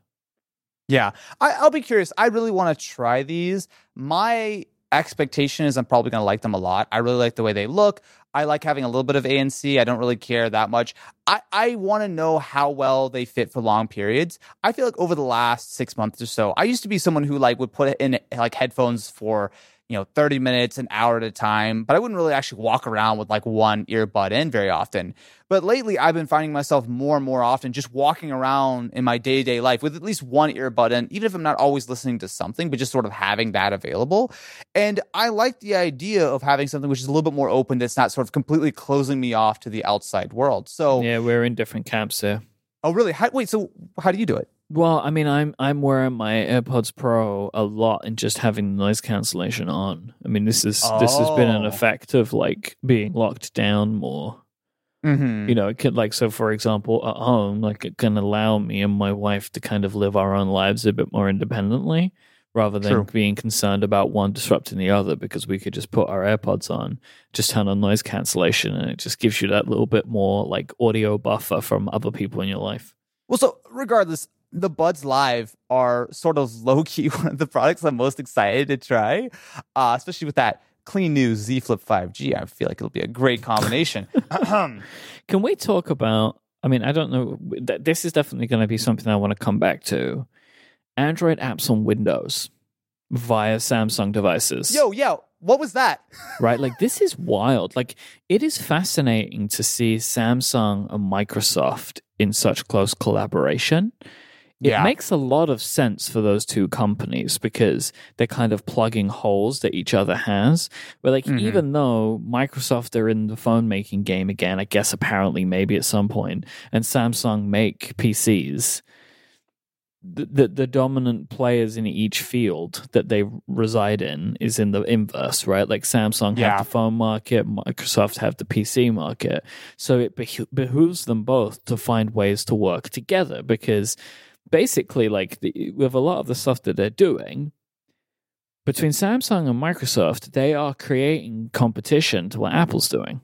Speaker 2: Yeah, I, will be curious. I really want to try these. My expectation is I'm probably going to like them a lot. I really like the way they look. I like having a little bit of ANC. I don't really care that much. I, I want to know how well they fit for long periods. I feel like over the last six months or so, I used to be someone who like would put in like headphones for you know 30 minutes an hour at a time but i wouldn't really actually walk around with like one earbud in very often. But lately i've been finding myself more and more often just walking around in my day-to-day life with at least one earbud in even if i'm not always listening to something but just sort of having that available. And i like the idea of having something which is a little bit more open that's not sort of completely closing me off to the outside world. So
Speaker 1: yeah we're in different camps here.
Speaker 2: Oh really? How, wait so how do you do it
Speaker 1: well, I mean, I'm I'm wearing my AirPods Pro a lot and just having noise cancellation on. I mean, this is oh. this has been an oh. effect of like being locked down more. Mm-hmm. You know, it could like so. For example, at home, like it can allow me and my wife to kind of live our own lives a bit more independently, rather than True. being concerned about one disrupting the other. Because we could just put our AirPods on, just turn on noise cancellation, and it just gives you that little bit more like audio buffer from other people in your life.
Speaker 2: Well, so regardless, the Buds Live are sort of low key one of the products I'm most excited to try, uh, especially with that clean new Z Flip 5G. I feel like it'll be a great combination.
Speaker 1: Can we talk about? I mean, I don't know. This is definitely going to be something I want to come back to. Android apps on Windows via Samsung devices.
Speaker 2: Yo, yo, what was that?
Speaker 1: right? Like, this is wild. Like, it is fascinating to see Samsung and Microsoft in such close collaboration it yeah. makes a lot of sense for those two companies because they're kind of plugging holes that each other has. But like, mm-hmm. even though Microsoft are in the phone making game again, I guess apparently maybe at some point, and Samsung make PCs, the, the, the dominant players in each field that they reside in is in the inverse, right? Like Samsung yeah. have the phone market, Microsoft have the PC market. So it behooves them both to find ways to work together because basically like the, with a lot of the stuff that they're doing between Samsung and Microsoft, they are creating competition to what Apple's doing.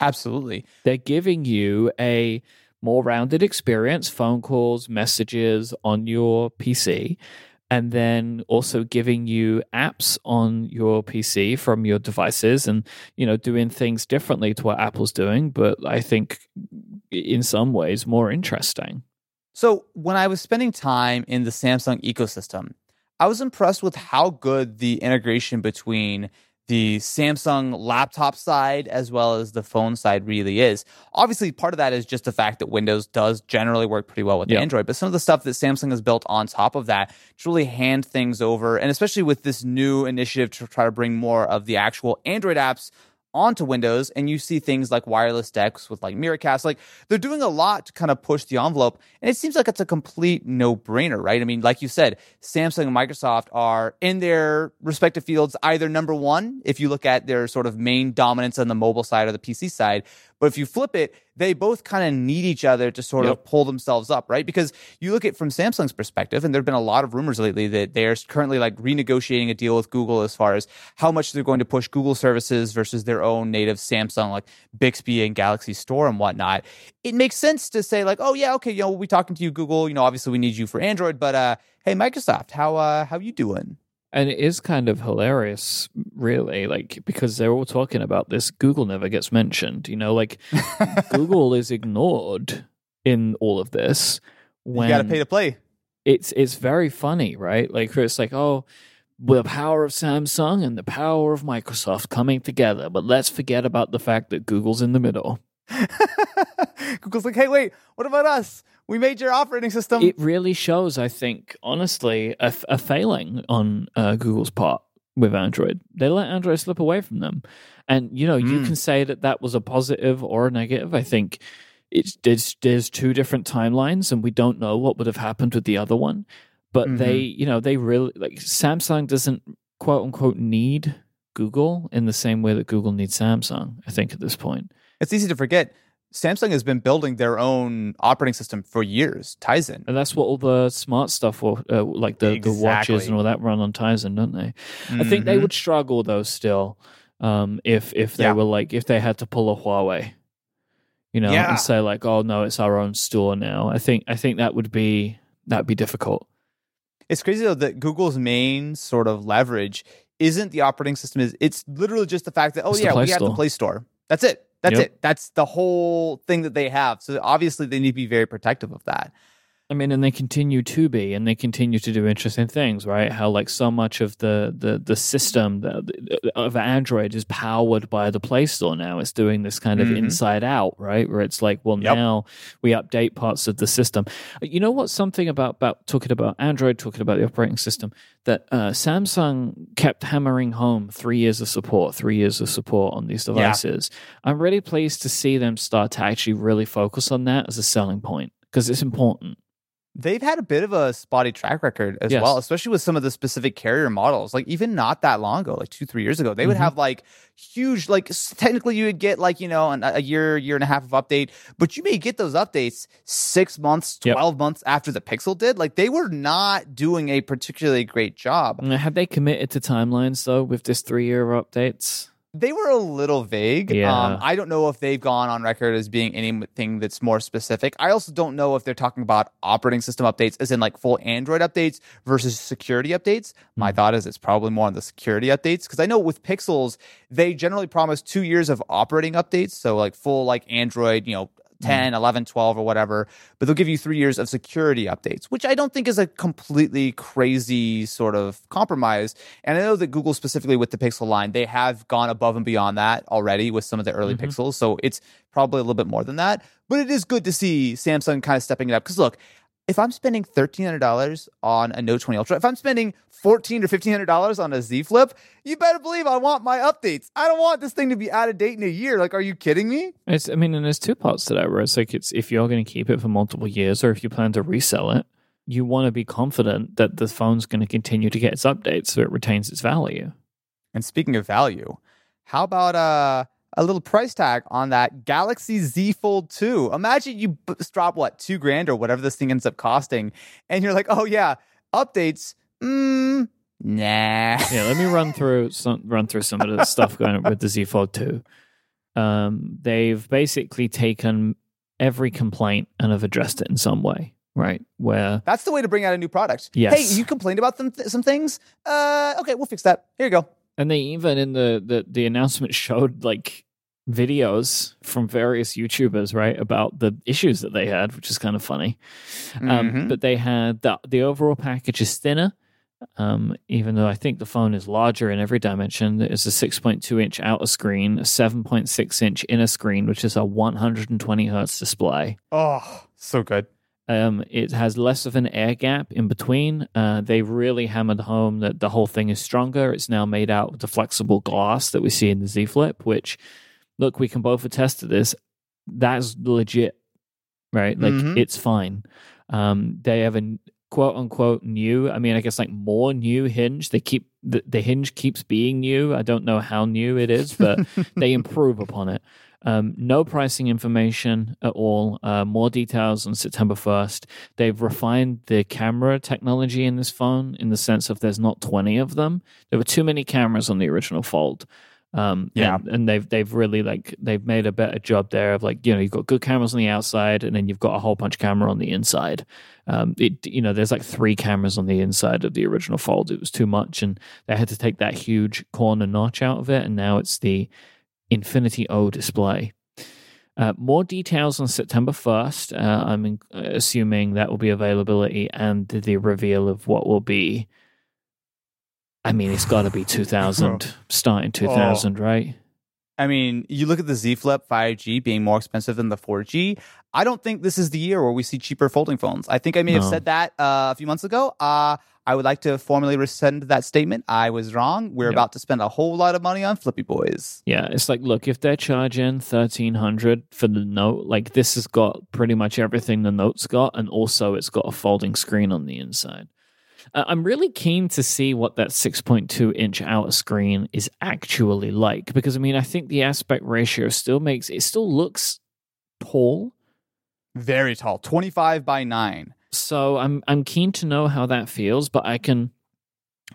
Speaker 2: Absolutely.
Speaker 1: They're giving you a more rounded experience, phone calls, messages on your PC, and then also giving you apps on your PC from your devices and, you know, doing things differently to what Apple's doing, but I think in some ways more interesting.
Speaker 2: So, when I was spending time in the Samsung ecosystem, I was impressed with how good the integration between the Samsung laptop side as well as the phone side really is. Obviously, part of that is just the fact that Windows does generally work pretty well with yep. Android, but some of the stuff that Samsung has built on top of that to really hand things over, and especially with this new initiative to try to bring more of the actual Android apps onto Windows and you see things like wireless DeX with like Miracast. Like they're doing a lot to kind of push the envelope. And it seems like it's a complete no brainer, right? I mean, like you said, Samsung and Microsoft are in their respective fields either number one, if you look at their sort of main dominance on the mobile side or the PC side, but if you flip it, they both kind of need each other to sort yep. of pull themselves up, right? Because you look at from Samsung's perspective, and there have been a lot of rumors lately that they are currently like renegotiating a deal with Google as far as how much they're going to push Google services versus their own native Samsung, like Bixby and Galaxy Store and whatnot. It makes sense to say like, oh yeah, okay, you know, we'll be talking to you, Google. You know, obviously we need you for Android, but uh, hey, Microsoft, how uh, how you doing?
Speaker 1: And it is kind of hilarious, really, like because they're all talking about this. Google never gets mentioned. You know, like Google is ignored in all of this. When
Speaker 2: you got to pay to play.
Speaker 1: it's it's very funny, right? Like it's like, oh, the power of Samsung and the power of Microsoft coming together, but let's forget about the fact that Google's in the middle.
Speaker 2: Google's like, hey, wait, what about us? We made your operating system.
Speaker 1: It really shows, I think, honestly, a, a failing on uh, Google's part with Android. They let Android slip away from them, and you know, you
Speaker 2: Mm.
Speaker 1: can say that that was a positive or a negative. I think it's there's, there's two different timelines, and we don't know what would have happened with the other one. But they, you know, they really like Samsung doesn't quote unquote need Google in the same way that Google needs Samsung. I think at this point.
Speaker 2: it's easy to forget. Samsung has been building their own operating system for years, Tizen.
Speaker 1: And that's what all the smart stuff, will, uh, like the, the watches and all that, run on Tizen, don't they? I think they
Speaker 2: Mhm.
Speaker 1: would struggle though still, um, if if they
Speaker 2: Yeah.
Speaker 1: were like if they had to pull a Huawei, you know,
Speaker 2: Yeah.
Speaker 1: and say like, oh no, it's our own store now. I think I think that would be that'd be difficult.
Speaker 2: It's crazy though that Google's main sort of leverage isn't the operating system. Is it's literally just the fact that oh
Speaker 1: It's
Speaker 2: yeah, we have the Play Store. That's it. That's
Speaker 1: Yep.
Speaker 2: it. That's the whole thing that they have. So obviously they need to be very protective of that.
Speaker 1: I mean, and they continue to be, and they continue to do interesting things, right? How like so much of the the the system that, of Android is powered by the Play Store now. It's doing this kind of
Speaker 2: Mhm.
Speaker 1: inside out, right? Where it's like, well,
Speaker 2: Yep.
Speaker 1: now we update parts of the system. You know what? Something about about talking about Android, talking about the operating system that uh, Samsung kept hammering home three years of support, three years of support on these devices. I'm really pleased to see them start to actually really focus on that as a selling point because it's important.
Speaker 2: They've had a bit of a spotty track record as
Speaker 1: Yes.
Speaker 2: well, especially with some of the specific carrier models. Like even not that long ago, like two, three years ago, they would
Speaker 1: Mhm.
Speaker 2: have like huge, like technically you would get like, you know, an, a year, year and a half of update, but you may get those updates six months,
Speaker 1: Yep.
Speaker 2: 12 months after the Pixel did. Like they were not doing a particularly great job.
Speaker 1: Have they committed to timelines though with this three year updates?
Speaker 2: They were a little vague.
Speaker 1: Yeah.
Speaker 2: Um, I don't know if they've gone on record as being anything that's more specific. I also don't know if they're talking about operating system updates, as in like full Android updates versus security updates. My thought is it's probably more on the security updates because I know with Pixels, they generally promise two years of operating updates. So like full like Android, you know, 10, 11, 12, or whatever, but they'll give you three years of security updates, which I don't think is a completely crazy sort of compromise. And I know that Google, specifically with the Pixel line, they have gone above and beyond that already with some of the early
Speaker 1: Mhm.
Speaker 2: Pixels. So it's probably a little bit more than that. But it is good to see Samsung kind of stepping it up. Because look, if I'm spending $1,300 on a Note 20 Ultra, if I'm spending $1,400 or $1,500 on a Z Flip, you better believe I want my updates. I don't want this thing to be out of date in a year. Like, are you kidding me?
Speaker 1: It's, I mean, and there's two parts to that where it's like it's if you're going to keep it for multiple years or if you plan to resell it, you want to be confident that the phone's going to continue to get its updates so it retains its value.
Speaker 2: And speaking of value, how about uh, a little price tag on that Galaxy Z Fold 2? Imagine you b- drop what, two grand or whatever this thing ends up costing, and you're like, oh yeah, updates. Mm, nah.
Speaker 1: Yeah, let me run through some run through some of the stuff going on with the Z Fold 2. Um, they've basically taken every complaint and have addressed it in some way, right? Where
Speaker 2: That's the way to bring out a new product.
Speaker 1: Yes.
Speaker 2: Hey, you complained about some, th- some things? Uh, okay, we'll fix that. Here you go.
Speaker 1: And they even in the, the the announcement showed like videos from various YouTubers, right, about the issues that they had, which is kind of funny. Um,
Speaker 2: Mhm.
Speaker 1: but they had the the overall package is thinner. Um, even though I think the phone is larger in every dimension, it's a 6.2 inch outer screen, a 7.6 inch inner screen, which is a 120 hertz display.
Speaker 2: Oh, so good.
Speaker 1: Um, it has less of an air gap in between. Uh, they really hammered home that the whole thing is stronger. It's now made out of the flexible glass that we see in the Z Flip, which, look, we can both attest to this. That's legit, right? Like,
Speaker 2: Mhm.
Speaker 1: it's fine. Um, they have a quote unquote new, I mean, I guess like more new hinge. They keep the, the hinge keeps being new. I don't know how new it is, but they improve upon it. Um, no pricing information at all. Uh, more details on September 1st. They've refined the camera technology in this phone in the sense of there's not 20 of them. There were too many cameras on the original Fold. Um,
Speaker 2: Yeah.
Speaker 1: and, and they've they've really like they've made a better job there of like you know you've got good cameras on the outside and then you've got a whole bunch of camera on the inside. Um, it you know there's like three cameras on the inside of the original Fold. It was too much, and they had to take that huge corner notch out of it, and now it's the Infinity O display. Uh, more details on September 1st. Uh, I'm in, assuming that will be availability and the reveal of what will be. I mean, it's got to be 2000, starting 2000, right?
Speaker 2: I mean, you look at the Z Flip 5G being more expensive than the 4G. I don't think this is the year where we see cheaper folding phones. I think I may have said that uh, a few months ago. Uh, I would like to formally rescind that statement. I was wrong. We're
Speaker 1: Yep.
Speaker 2: about to spend a whole lot of money on Flippy Boys.
Speaker 1: Yeah, it's like, look, if they're charging 1300 for the Note, like this has got pretty much everything the Note's got, and also it's got a folding screen on the inside. Uh, I'm really keen to see what that 6.2 inch outer screen is actually like because I mean, I think the aspect ratio still makes it still looks tall.
Speaker 2: Very tall, 25 by 9.
Speaker 1: So I'm I'm keen to know how that feels, but I can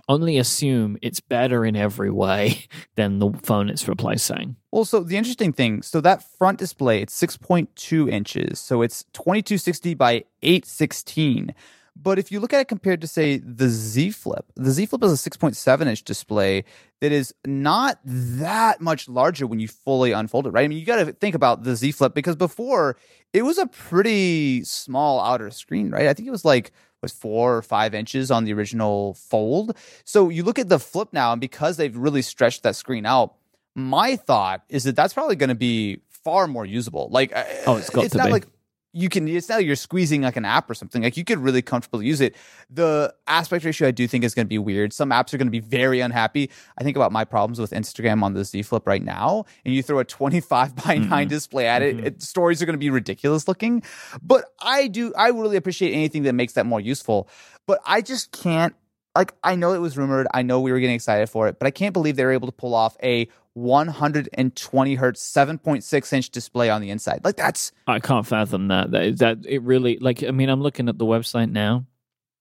Speaker 1: only assume it's better in every way than the phone it's replacing.
Speaker 2: Well, so the interesting thing, so that front display, it's 6.2 inches. So it's 2260 by 816. But if you look at it compared to, say, the Z Flip, the Z Flip is a 6.7 inch display that is not that much larger when you fully unfold it, right? I mean, you got to think about the Z Flip because before it was a pretty small outer screen, right? I think it was like was four or five inches on the original fold. So you look at the flip now, and because they've really stretched that screen out, my thought is that that's probably going to be far more usable. Like,
Speaker 1: Oh, it's got to
Speaker 2: not
Speaker 1: be.
Speaker 2: like you can. It's not like you're squeezing like an app or something. Like you could really comfortably use it. The aspect ratio, I do think, is going to be weird. Some apps are going to be very unhappy. I think about my problems with Instagram on the Z Flip right now, and you throw a 25 by mm-hmm. 9 display at it, mm-hmm. it, stories are going to be ridiculous looking. But I do, I really appreciate anything that makes that more useful. But I just can't like I know it was rumored, I know we were getting excited for it, but I can't believe they were able to pull off a 120 hertz 7.6 inch display on the inside. Like that's
Speaker 1: I can't fathom that. That that it really like. I mean, I'm looking at the website now.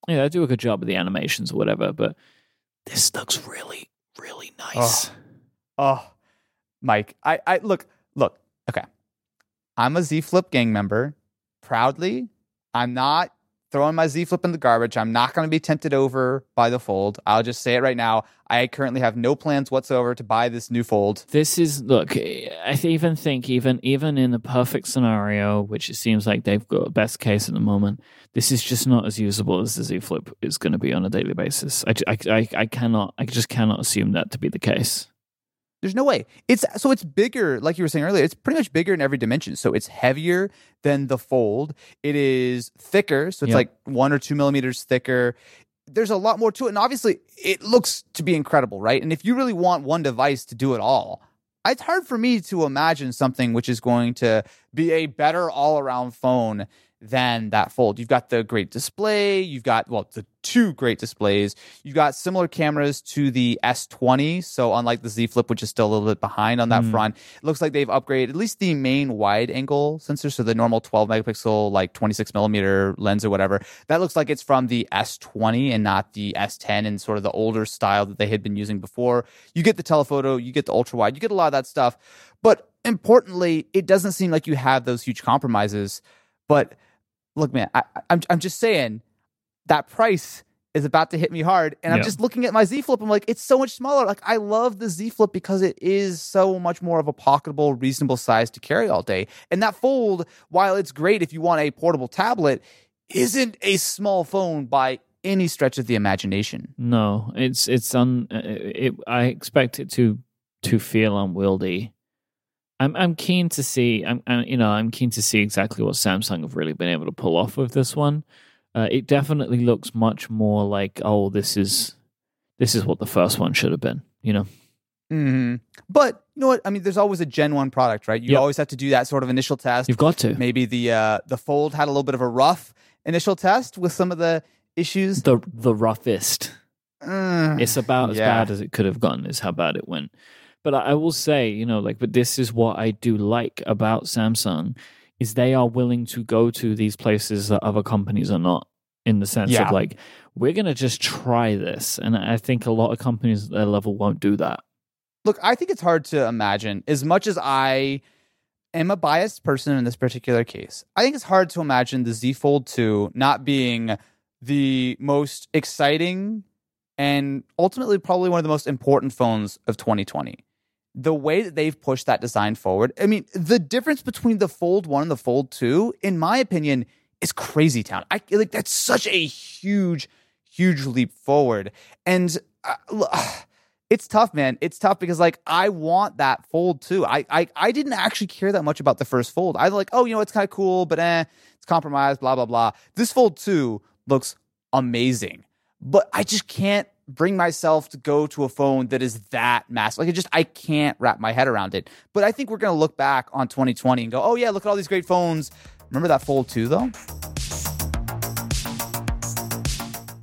Speaker 1: Yeah, they do a good job with the animations or whatever, but this looks really, really nice.
Speaker 2: oh Mike, I I look, look, okay. I'm a Z Flip gang member. Proudly, I'm not throwing my Z Flip in the garbage. I'm not going to be tempted over by the fold. I'll just say it right now. I currently have no plans whatsoever to buy this new fold.
Speaker 1: This is look. I even think even even in the perfect scenario, which it seems like they've got a best case at the moment, this is just not as usable as the Z Flip is going to be on a daily basis. I, I, I, I cannot. I just cannot assume that to be the case.
Speaker 2: There's no way. It's so it's bigger, like you were saying earlier. It's pretty much bigger in every dimension. So it's heavier than the fold. It is thicker, so it's
Speaker 1: Yep.
Speaker 2: like one or two millimeters thicker. There's a lot more to it, and obviously, it looks to be incredible, right? And if you really want one device to do it all, it's hard for me to imagine something which is going to be a better all-around phone than that fold. You've got the great display. You've got well, the two great displays. You've got similar cameras to the S20. So unlike the Z Flip, which is still a little bit behind on that
Speaker 1: Mm.
Speaker 2: front, it looks like they've upgraded at least the main wide angle sensor. So the normal 12 megapixel, like 26 millimeter lens or whatever. That looks like it's from the S20 and not the S10 and sort of the older style that they had been using before. You get the telephoto, you get the ultra wide, you get a lot of that stuff. But importantly, it doesn't seem like you have those huge compromises. But look, man, I, I- I'm I'm just saying that price is about to hit me hard, and I'm
Speaker 1: Yeah.
Speaker 2: just looking at my Z Flip. I'm like, it's so much smaller. Like I love the Z Flip because it is so much more of a pocketable, reasonable size to carry all day. And that Fold, while it's great if you want a portable tablet, isn't a small phone by any stretch of the imagination.
Speaker 1: No, it's it's un. It, I expect it to to feel unwieldy. I'm I'm keen to see. I'm, i you know I'm keen to see exactly what Samsung have really been able to pull off with this one. Uh, it definitely looks much more like oh this is this is what the first one should have been. You know.
Speaker 2: hmm But you know what? I mean, there's always a Gen One product, right? You
Speaker 1: Yep.
Speaker 2: always have to do that sort of initial test.
Speaker 1: You've got to.
Speaker 2: Maybe the uh, the Fold had a little bit of a rough initial test with some of the issues.
Speaker 1: The the roughest.
Speaker 2: Mm.
Speaker 1: It's about as
Speaker 2: Yeah.
Speaker 1: bad as it could have gotten. Is how bad it went. But I, will say, you know, like, but this is what I do like about Samsung is they are willing to go to these places that other companies are not. In the sense
Speaker 2: Yeah.
Speaker 1: of like, we're gonna just try this, and I think a lot of companies at their level won't do that.
Speaker 2: Look, I think it's hard to imagine as much as I am a biased person in this particular case. I think it's hard to imagine the Z Fold 2 not being the most exciting and ultimately probably one of the most important phones of 2020. The way that they've pushed that design forward, I mean, the difference between the Fold 1 and the Fold 2, in my opinion, is crazy town. I like that's such a huge, huge leap forward. And uh, it's tough, man. It's tough because like I want that fold too. I I I didn't actually care that much about the first fold. I was like, oh, you know, it's kind of cool, but eh, it's compromised, blah blah blah. This fold two looks amazing, but I just can't bring myself to go to a phone that is that massive. Like it just I can't wrap my head around it. But I think we're gonna look back on 2020 and go, oh yeah, look at all these great phones. Remember that fold two though?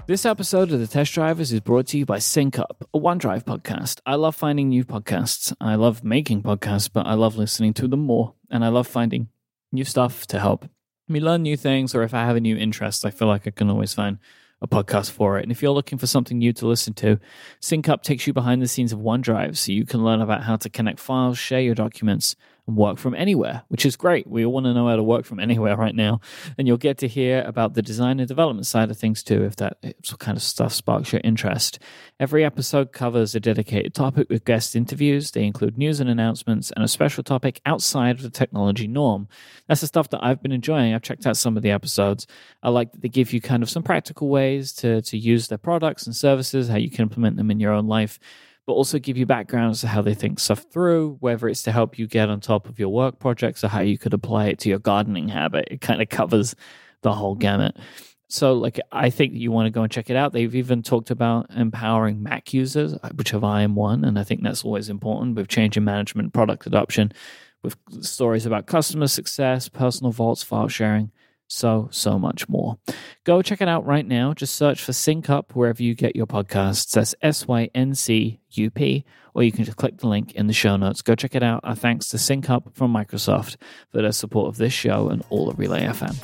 Speaker 1: This episode of The Test Drivers is brought to you by SyncUp, a OneDrive podcast. I love finding new podcasts. I love making podcasts, but I love listening to them more. And I love finding new stuff to help me learn new things, or if I have a new interest, I feel like I can always find a podcast for it. And if you're looking for something new to listen to, SyncUp takes you behind the scenes of OneDrive so you can learn about how to connect files, share your documents, and work from anywhere, which is great. We all want to know how to work from anywhere right now. And you'll get to hear about the design and development side of things too, if that kind of stuff sparks your interest. Every episode covers a dedicated topic with guest interviews. They include news and announcements and a special topic outside of the technology norm. That's the stuff that I've been enjoying. I've checked out some of the episodes. I like that they give you kind of some practical ways to, to use their products and services, how you can implement them in your own life but also give you background as to how they think stuff through, whether it's to help you get on top of your work projects or how you could apply it to your gardening habit. It kind of covers the whole gamut. So, like, I think you want to go and check it out. They've even talked about empowering Mac users, uh, which of I am one, and I think that's always important with change in management, product adoption, with stories about customer success, personal vaults, file sharing, so, so much more. Go check it out right now. Just search for Sync Up wherever you get your podcasts. That's S Y N C U P, or you can just click the link in the show notes. Go check it out. Our thanks to Sync Up from Microsoft for their support of this show and all of Relay FM.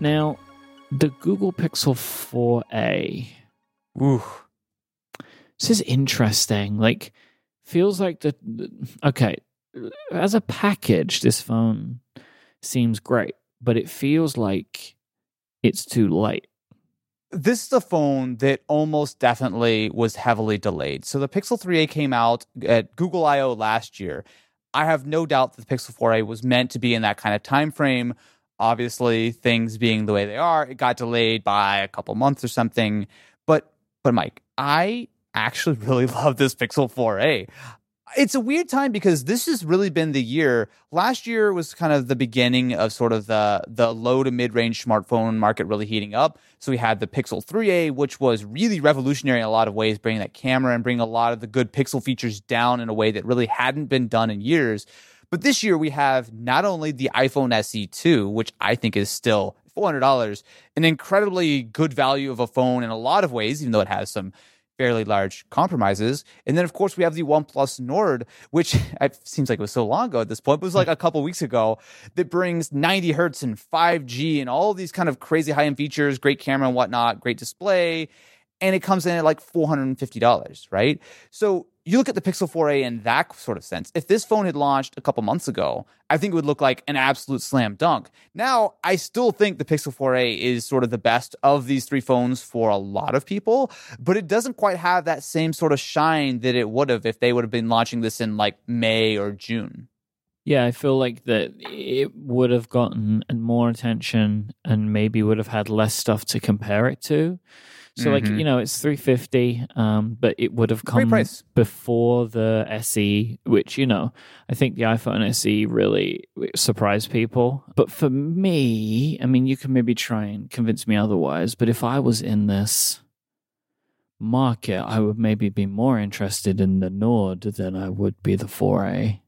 Speaker 1: Now, the Google Pixel 4a.
Speaker 2: Ooh.
Speaker 1: This is interesting. Like, feels like the. Okay, as a package, this phone seems great, but it feels like it's too late.
Speaker 2: This is a phone that almost definitely was heavily delayed. So the Pixel 3a came out at Google I/O last year. I have no doubt that the Pixel 4a was meant to be in that kind of time frame. Obviously, things being the way they are, it got delayed by a couple months or something. But but Mike, I actually really love this Pixel 4a it's a weird time because this has really been the year. Last year was kind of the beginning of sort of the the low to mid range smartphone market really heating up. So we had the Pixel 3a, which was really revolutionary in a lot of ways, bringing that camera and bringing a lot of the good Pixel features down in a way that really hadn't been done in years. But this year we have not only the iPhone SE2, which I think is still $400, an incredibly good value of a phone in a lot of ways, even though it has some fairly large compromises. And then, of course, we have the OnePlus Nord, which it seems like it was so long ago at this point, but it was like hmm. a couple weeks ago, that brings 90 hertz and 5G and all these kind of crazy high end features, great camera and whatnot, great display. And it comes in at like $450, right? So you look at the Pixel 4a in that sort of sense. If this phone had launched a couple months ago, I think it would look like an absolute slam dunk. Now, I still think the Pixel 4a is sort of the best of these three phones for a lot of people, but it doesn't quite have that same sort of shine that it would have if they would have been launching this in like May or June.
Speaker 1: Yeah, I feel like that it would have gotten more attention and maybe would have had less stuff to compare it to. So mm-hmm. like you know it's three fifty, um, but it would have come before the SE, which you know I think the iPhone SE really surprised people. But for me, I mean, you can maybe try and convince me otherwise. But if I was in this market, I would maybe be more interested in the Nord than I would be the 4A.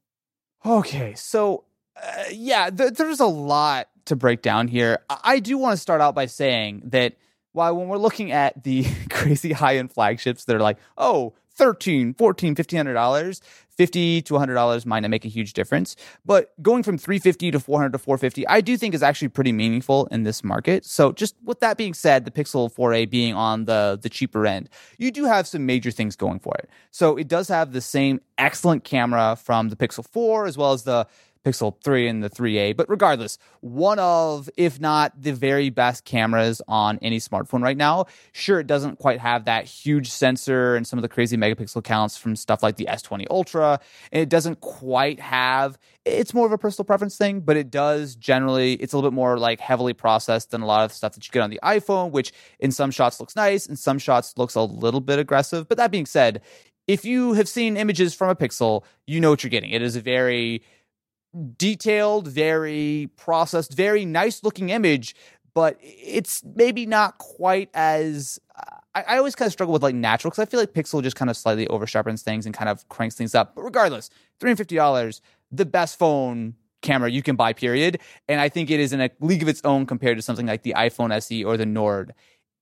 Speaker 2: Okay, so uh, yeah, th- there's a lot to break down here. I-, I do want to start out by saying that why when we're looking at the crazy high end flagships that are like, oh, 13, 14, 1500 dollars, 50 to $100 might not make a huge difference. But going from 350 to 400 to 450, I do think is actually pretty meaningful in this market. So just with that being said, the Pixel 4a being on the, the cheaper end, you do have some major things going for it. So it does have the same excellent camera from the Pixel 4 as well as the Pixel 3 and the 3A. But regardless, one of, if not the very best cameras on any smartphone right now. Sure, it doesn't quite have that huge sensor and some of the crazy megapixel counts from stuff like the S20 Ultra. And it doesn't quite have, it's more of a personal preference thing, but it does generally, it's a little bit more like heavily processed than a lot of stuff that you get on the iPhone, which in some shots looks nice, in some shots looks a little bit aggressive. But that being said, if you have seen images from a Pixel, you know what you're getting. It is a very, detailed, very processed, very nice looking image, but it's maybe not quite as. Uh, I, I always kind of struggle with like natural because I feel like Pixel just kind of slightly over sharpens things and kind of cranks things up. But regardless, $350, the best phone camera you can buy, period. And I think it is in a league of its own compared to something like the iPhone SE or the Nord.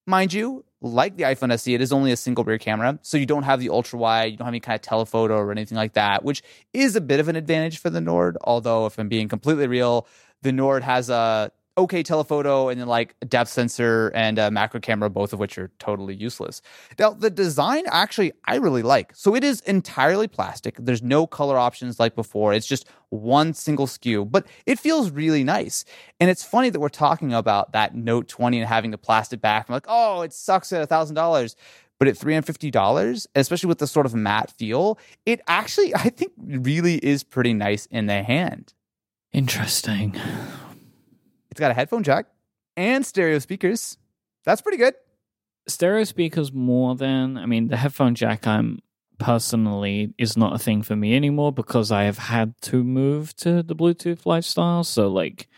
Speaker 2: Mind you, like the iPhone SE, it is only a single rear camera, so you don't have the ultra wide, you don't have any kind of telephoto or anything like that, which is a bit of an advantage for the Nord. Although, if I'm being completely real, the Nord has a okay telephoto and then like depth sensor and a macro camera, both of which are totally useless. Now, the design actually I really like. So it is entirely plastic. There's no color options like before. It's just one single SKU, but it feels really nice. And it's funny that we're talking about that Note 20 and having the plastic back. I'm like, oh, it sucks at a thousand dollars. But at $350, especially with the sort of matte feel, it actually, I think, really is pretty nice in the hand.
Speaker 1: Interesting.
Speaker 2: It's got a headphone jack and stereo speakers. That's pretty good.
Speaker 1: Stereo speakers more than I mean the headphone jack I'm personally is not a thing for me anymore because I have had to move to the Bluetooth lifestyle. So like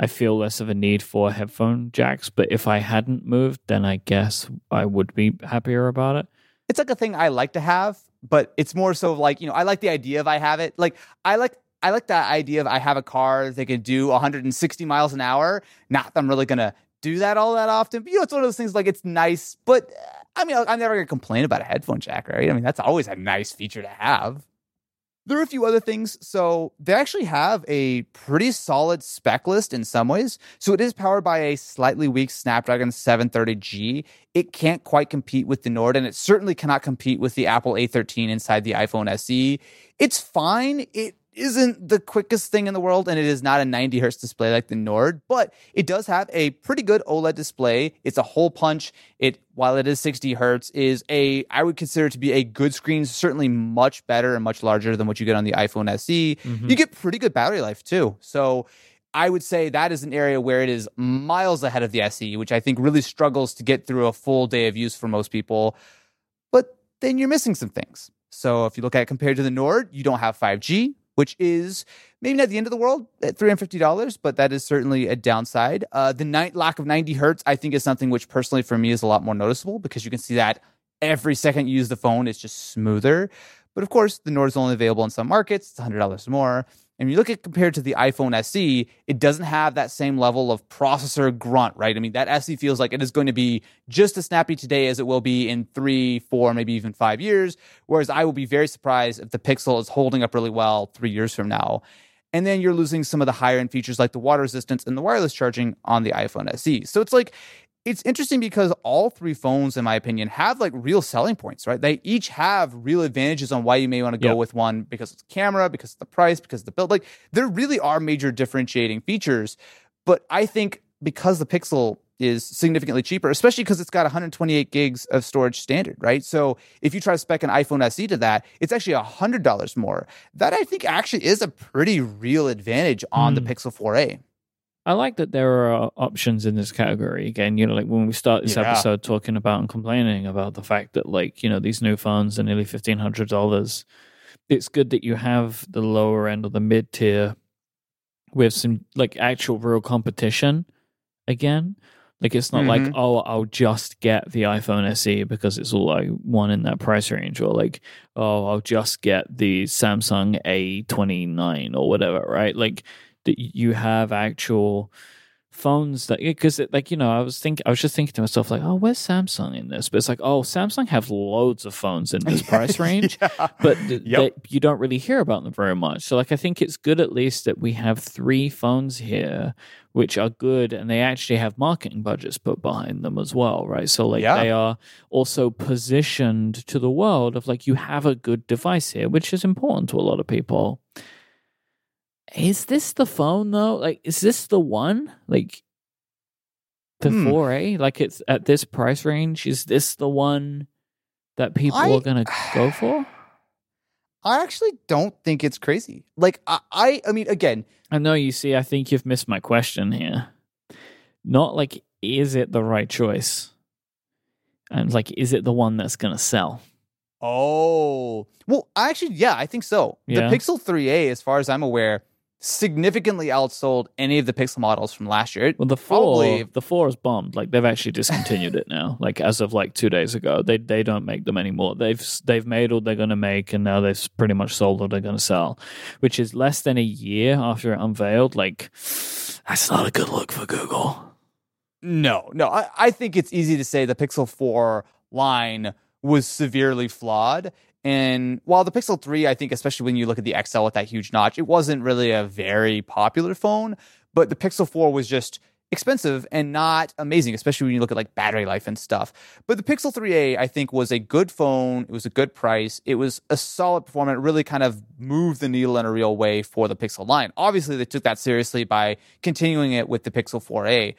Speaker 1: I feel less of a need for headphone jacks. But if I hadn't moved, then I guess I would be happier about it.
Speaker 2: It's like a thing I like to have, but it's more so like, you know, I like the idea of I have it. Like I like I like that idea of I have a car that can do 160 miles an hour. Not that I'm really gonna do that all that often, but you know, it's one of those things like it's nice, but I mean, I'm never gonna complain about a headphone jack, right? I mean, that's always a nice feature to have. There are a few other things. So they actually have a pretty solid spec list in some ways. So it is powered by a slightly weak Snapdragon 730G. It can't quite compete with the Nord, and it certainly cannot compete with the Apple A13 inside the iPhone SE. It's fine. It isn't the quickest thing in the world, and it is not a 90 hertz display like the Nord, but it does have a pretty good OLED display. It's a hole punch. It, while it is 60 hertz, is a I would consider to be a good screen. Certainly much better and much larger than what you get on the iPhone SE. Mm-hmm. You get pretty good battery life too. So. I would say that is an area where it is miles ahead of the SE, which I think really struggles to get through a full day of use for most people. But then you're missing some things. So if you look at it compared to the Nord, you don't have 5G, which is maybe not the end of the world at $350, but that is certainly a downside. Uh, the night lack of 90 hertz, I think, is something which personally for me is a lot more noticeable because you can see that every second you use the phone, it's just smoother. But of course, the Nord is only available in some markets, it's $100 more. And you look at compared to the iPhone SE, it doesn't have that same level of processor grunt, right? I mean, that SE feels like it is going to be just as snappy today as it will be in three, four, maybe even five years. Whereas I will be very surprised if the Pixel is holding up really well three years from now. And then you're losing some of the higher end features like the water resistance and the wireless charging on the iPhone SE. So it's like it's interesting because all three phones, in my opinion, have like real selling points, right? They each have real advantages on why you may want to go yep. with one because it's camera, because of the price, because of the build. Like there really are major differentiating features. But I think because the Pixel is significantly cheaper, especially because it's got 128 gigs of storage standard, right? So if you try to spec an iPhone SE to that, it's actually $100 more. That I think actually is a pretty real advantage on mm. the. Pixel 4a.
Speaker 1: I like that there are options in this category. Again, you know, like when we start this yeah. episode talking about and complaining about the fact that, like, you know, these new phones are nearly fifteen hundred dollars. It's good that you have the lower end or the mid tier with some like actual real competition again. Like it's not mm-hmm. like, oh, I'll just get the iPhone SE because it's all I want in that price range, or like, oh, I'll just get the Samsung A29 or whatever, right? Like that you have actual phones that because like you know I was thinking I was just thinking to myself like oh where's Samsung in this but it's like oh Samsung have loads of phones in this price range
Speaker 2: Yeah.
Speaker 1: but th-
Speaker 2: Yep.
Speaker 1: you don't really hear about them very much so like I think it's good at least that we have three phones here which are good and they actually have marketing budgets put behind them as well right so like
Speaker 2: Yeah.
Speaker 1: they are also positioned to the world of like you have a good device here which is important to a lot of people is this the phone though? Like, is this the one? Like, the
Speaker 2: Hmm.
Speaker 1: 4A? Like, it's at this price range. Is this the one that people
Speaker 2: I-
Speaker 1: are gonna go for?
Speaker 2: I actually don't think it's crazy. Like I, I, I mean, again,
Speaker 1: I know you see. I think you've missed my question here. Not like, is it the right choice? And like, is it the one that's gonna sell?
Speaker 2: Oh, well, I actually, yeah, I think so.
Speaker 1: Yeah.
Speaker 2: The Pixel 3a, as far as I'm aware, significantly outsold any of the Pixel models from last year. It
Speaker 1: Well, the four,
Speaker 2: Probably-
Speaker 1: the four is bombed. Like they've actually discontinued it now. Like as of like two days ago, they they don't make them anymore. They've they've made all they're going to make, and now they've pretty much sold all they're going to sell, which is less than a year after it unveiled. Like that's not a good look for Google.
Speaker 2: No, no. I, I think it's easy to say the Pixel 4 line was severely flawed. And while the Pixel 3, I think, especially when you look at the XL with that huge notch, it wasn't really a very popular phone. But the Pixel 4 was just expensive and not amazing, especially when you look at like battery life and stuff. But the Pixel 3a, I think, was a good phone. It was a good price. It was a solid performance. It really kind of moved the needle in a real way for the Pixel line. Obviously, they took that seriously by continuing it with the Pixel 4a.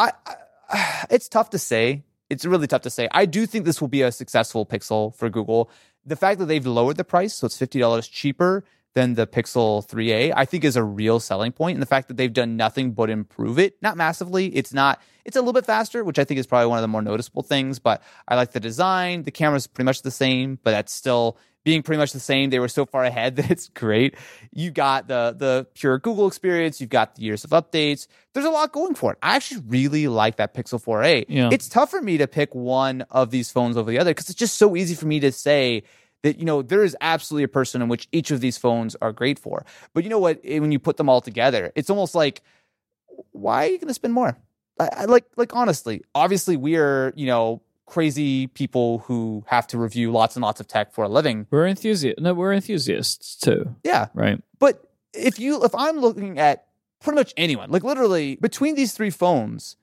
Speaker 2: I, I it's tough to say. It's really tough to say. I do think this will be a successful Pixel for Google. The fact that they've lowered the price, so it's fifty dollars cheaper than the Pixel 3a, I think is a real selling point. And the fact that they've done nothing but improve it, not massively. It's not. It's a little bit faster, which I think is probably one of the more noticeable things. But I like the design. The camera's pretty much the same, but that's still being pretty much the same. They were so far ahead that it's great. You got the the pure Google experience. You've got the years of updates. There's a lot going for it. I actually really like that Pixel 4a.
Speaker 1: Yeah.
Speaker 2: It's tough for me to pick one of these phones over the other because it's just so easy for me to say that you know there is absolutely a person in which each of these phones are great for. But you know what? When you put them all together, it's almost like why are you going to spend more? I, I like like honestly, obviously we are you know crazy people who have to review lots and lots of tech for a living.
Speaker 1: We're enthusiasts. No, we're enthusiasts too,
Speaker 2: Yeah,
Speaker 1: right?
Speaker 2: but if you if I'm looking at pretty much anyone, like literally between these three phones,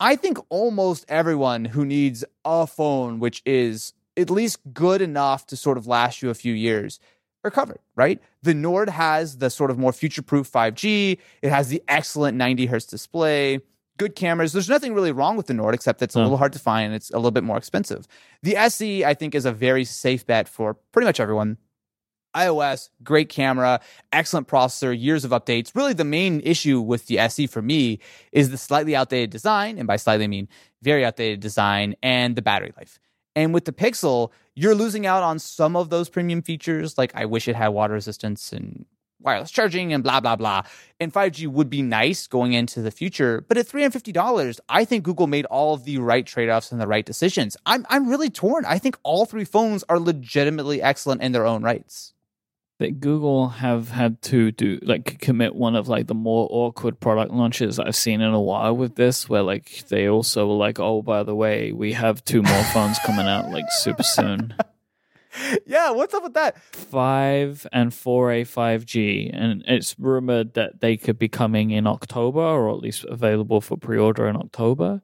Speaker 2: I think almost everyone who needs a phone which is at least good enough to sort of last you a few years are covered, right? The Nord has the sort of more future-proof 5G. It has the excellent 90 hertz display, good cameras. There's nothing really wrong with the Nord except it's a
Speaker 1: No.
Speaker 2: little hard to find and it's a little bit more expensive. The SE, I think, is a very safe bet for pretty much everyone iOS, great camera, excellent processor, years of updates. Really, the main issue with the SE for me is the slightly outdated design, and by slightly I mean very outdated design, and the battery life. And with the Pixel, you're losing out on some of those premium features, like I wish it had water resistance and wireless charging and blah blah blah. And 5G would be nice going into the future, but at $350, I think Google made all of the right trade-offs and the right decisions. I'm I'm really torn. I think all three phones are legitimately excellent in their own rights.
Speaker 1: that Google have had to do like commit one of like the more awkward product launches I've seen in a while with this, where like they also were like, oh, by the way, we have two more phones coming out like super soon.
Speaker 2: yeah, what's up with that?
Speaker 1: Five and 4A 5G, and it's rumored that they could be coming in October or at least available for pre-order in October.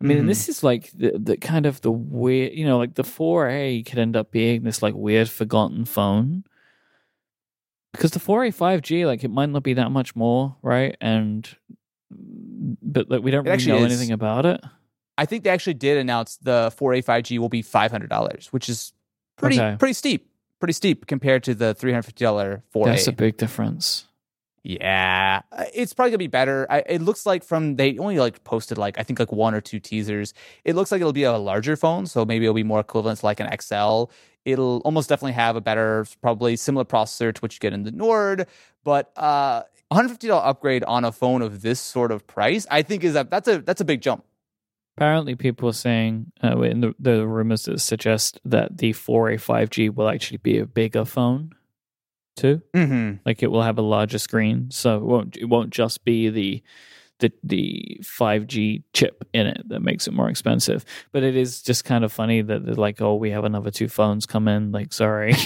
Speaker 1: I mean,
Speaker 2: Mhm.
Speaker 1: this is like the, the kind of the weird, you know, like the 4A could end up being this like weird forgotten phone because the 4A 5G, like it might not be that much more, right? And but like we don't really
Speaker 2: actually
Speaker 1: know
Speaker 2: is.
Speaker 1: anything about it.
Speaker 2: I think they actually did announce the 4A 5G will be $500, which is pretty
Speaker 1: Okay.
Speaker 2: pretty steep. Pretty steep compared to the $350 4A.
Speaker 1: That's a big difference.
Speaker 2: Yeah, Uh, it's probably gonna be better. I, it looks like from they only like posted like I think like one or two teasers. It looks like it'll be a larger phone, so maybe it'll be more equivalent to like an XL. It'll almost definitely have a better, probably similar processor to what you get in the Nord, but uh, $150 upgrade on a phone of this sort of price, I think is a that's a that's a big jump.
Speaker 1: Apparently, people are saying uh, in the, the rumors that suggest that the 4A 5G will actually be a bigger phone, too.
Speaker 2: Mm-hmm.
Speaker 1: Like it will have a larger screen, so it won't it won't just be the the the 5G chip in it that makes it more expensive. But it is just kind of funny that they're like, oh, we have another two phones come in. Like, sorry.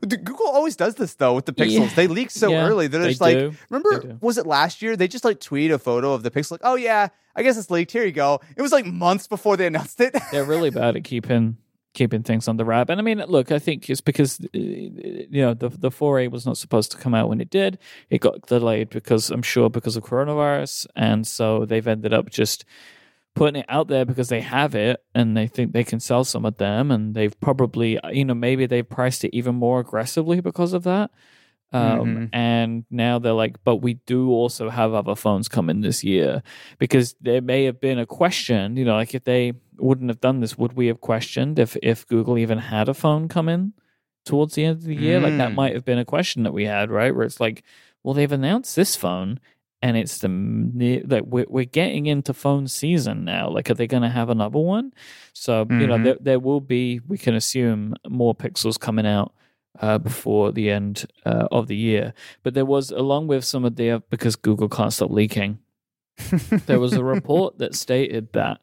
Speaker 2: Google always does this though with the pixels.
Speaker 1: Yeah.
Speaker 2: They leak so
Speaker 1: Yeah,
Speaker 2: early. They're
Speaker 1: they
Speaker 2: just like,
Speaker 1: do.
Speaker 2: remember, was it last year? They just like tweet a photo of the pixel. Like, oh yeah, I guess it's leaked. Here you go. It was like months before they announced it.
Speaker 1: They're really bad at keeping keeping things on the wrap. And I mean, look, I think it's because uh, you know the the 4A was not supposed to come out when it did. It got delayed because I'm sure because of coronavirus, and so they've ended up just putting it out there because they have it and they think they can sell some of them and they've probably you know maybe they've priced it even more aggressively because of that um,
Speaker 2: Mhm.
Speaker 1: and now they're like but we do also have other phones coming this year because there may have been a question you know like if they wouldn't have done this would we have questioned if if google even had a phone come in towards the end of the year like that
Speaker 2: Mm.
Speaker 1: might have been a question that we had right where it's like well they've announced this phone and it's the like we're, we're getting into phone season now. Like are they going to have another one? So you know
Speaker 2: Mhm.
Speaker 1: there, there will be we can assume more pixels coming out uh, before the end uh, of the year. But there was along with some of the because google can't stop leaking there was a report that stated that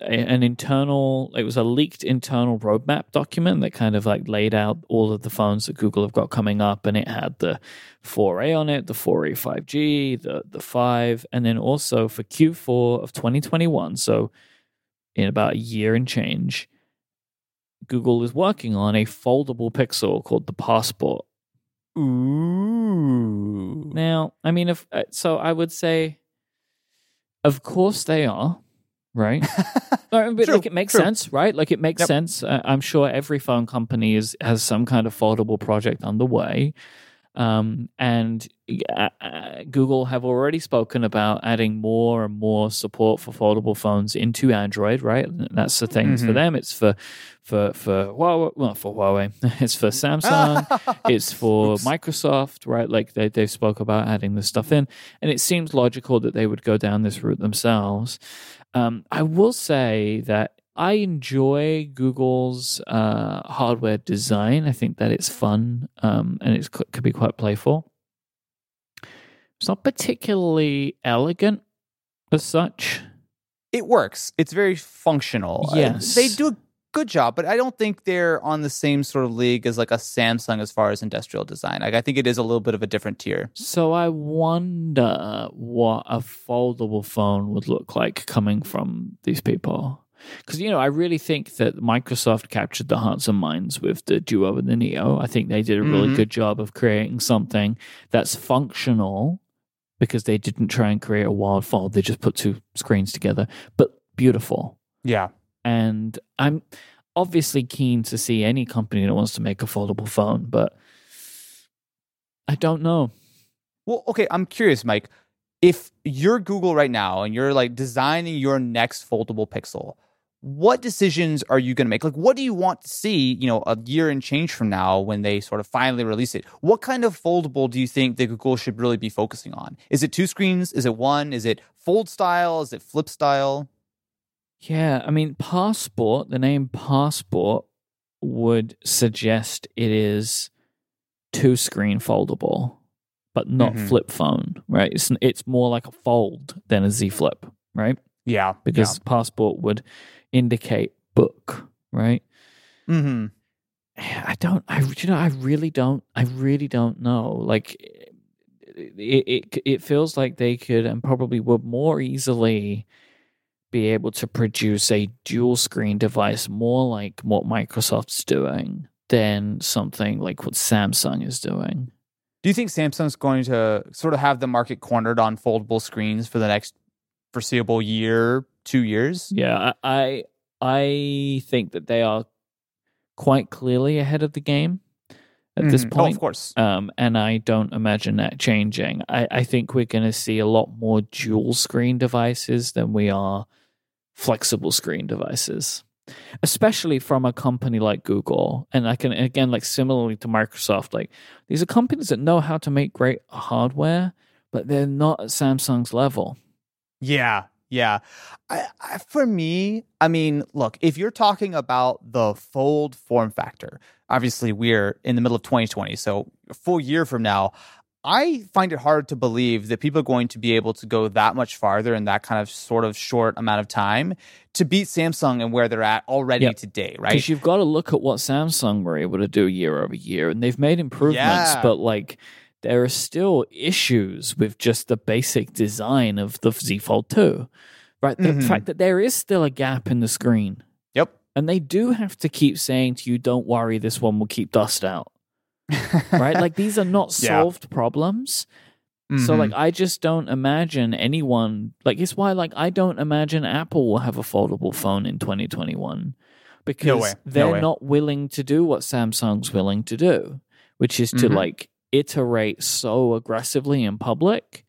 Speaker 1: a- an internal it was a leaked internal roadmap document that kind of like laid out all of the phones that google have got coming up and it had the 4a on it the 4a 5g the the 5 and then also for q4 of 2021 so in about a year and change google is working on a foldable pixel called the passport
Speaker 2: Ooh.
Speaker 1: now, I mean, if uh, so, I would say, of course they are, right? No, but
Speaker 2: True,
Speaker 1: like it makes
Speaker 2: true.
Speaker 1: sense, right? Like it makes
Speaker 2: Yep.
Speaker 1: sense. Uh, I'm sure every phone company is has some kind of foldable project underway, um, and uh, uh, Google have already spoken about adding more and more support for foldable phones into Android, right? That's the thing for
Speaker 2: Mhm.
Speaker 1: them. It's for for for Huawei, well, for Huawei. it's for Samsung it's for
Speaker 2: Oops.
Speaker 1: Microsoft, right? Like they they spoke about adding this stuff in, and it seems logical that they would go down this route themselves. Um, I will say that I enjoy Google's uh, hardware design. I think that it's fun um, and it could be quite playful. It's not particularly elegant as such.
Speaker 2: it works. It's very functional. Uh,
Speaker 1: Yes.
Speaker 2: they do a good job, but I don't think they're on the same sort of league as like a Samsung as far as industrial design. Like I think it is a little bit of a different tier.
Speaker 1: So I wonder what a foldable phone would look like coming from these people. Because you know, I really think that Microsoft captured the hearts and minds with the Duo and the Neo. I think they did a really
Speaker 2: Mhm.
Speaker 1: good job of creating something that's functional because they didn't try and create a wild fold. They just put two screens together, but beautiful.
Speaker 2: Yeah.
Speaker 1: And I'm obviously keen to see any company that wants to make a foldable phone, but I don't know.
Speaker 2: Well, okay, I'm curious, Mike. If you're Google right now and you're like designing your next foldable Pixel, what decisions are you going to make? Like, what do you want to see, you know, a year and change from now when they sort of finally release it? What kind of foldable do you think that Google should really be focusing on? Is it two screens? Is it one? Is it fold style? Is it flip style?
Speaker 1: Yeah, I mean, Passport, the name Passport would suggest it is two screen foldable, but not
Speaker 2: Mhm.
Speaker 1: flip phone, right? It's it's more like a fold than a Z Flip, right?
Speaker 2: Yeah.
Speaker 1: Because Passport would indicate book, right?
Speaker 2: yeah. hmm
Speaker 1: I don't. I you know. I really don't. I really don't know. Like it, it. It feels like they could and probably would more easily be able to produce a dual screen device more like what Microsoft's doing than something like what Samsung is doing.
Speaker 2: Do you think Samsung's going to sort of have the market cornered on foldable screens for the next foreseeable year, two years?
Speaker 1: Yeah, I I, think that they are quite clearly ahead of the game at this
Speaker 2: Mhm.
Speaker 1: point.
Speaker 2: Oh, of course.
Speaker 1: Um, and I don't imagine that changing. I, I think we're going to see a lot more dual screen devices than we are flexible screen devices, especially from a company like Google. And I can, again, like similarly to Microsoft, like these are companies that know how to make great hardware, but they're not at Samsung's level.
Speaker 2: Yeah, yeah. I, I, for me, I mean, look, if you're talking about the fold form factor, obviously we're in the middle of 2020, so a full year from now, I find it hard to believe that people are going to be able to go that much farther in that kind of sort of short amount of time to beat Samsung and where they're at already
Speaker 1: Yep.
Speaker 2: today, right?
Speaker 1: Because you've got to look at what Samsung were able to do year over year, and they've made improvements,
Speaker 2: Yeah.
Speaker 1: but like there are still issues with just the basic design of the Z Fold 2. Right? The
Speaker 2: Mhm.
Speaker 1: fact that there is still a gap in the screen.
Speaker 2: Yep.
Speaker 1: And they do have to keep saying to you, don't worry, this one will keep dust out. Right? like these are not
Speaker 2: Yeah.
Speaker 1: solved problems. So
Speaker 2: Mhm.
Speaker 1: like I just don't imagine anyone like it's why like I don't imagine Apple will have a foldable phone in 2021 because.
Speaker 2: No
Speaker 1: they're
Speaker 2: way.
Speaker 1: not willing to do what Samsung's willing to do, which is to
Speaker 2: Mhm.
Speaker 1: like iterate so aggressively in public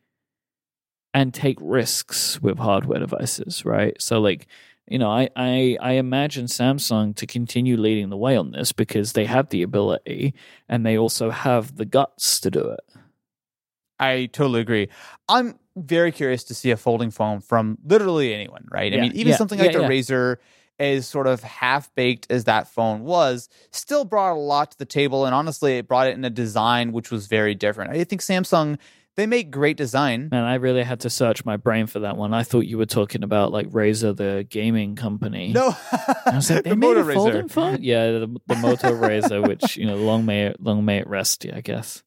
Speaker 1: and take risks with hardware devices, right? So like you know, I, I I imagine Samsung to continue leading the way on this because they have the ability and they also have the guts to do it.
Speaker 2: I totally agree. I'm very curious to see a folding phone from literally anyone, right? I mean, even
Speaker 1: yeah,
Speaker 2: something like
Speaker 1: yeah,
Speaker 2: the
Speaker 1: yeah.
Speaker 2: Razr, as sort of half baked as that phone was, still brought a lot to the table. And honestly, it brought it in a design which was very different. I think Samsung, they make great design.
Speaker 1: Man, I really had to search my brain for that one. I thought you were talking about like Razer, the gaming company.
Speaker 2: No,
Speaker 1: I was like, they
Speaker 2: the
Speaker 1: made a folding phone. Yeah, the, the Moto Razr, which you know, long may long may it rest. Yeah, I guess.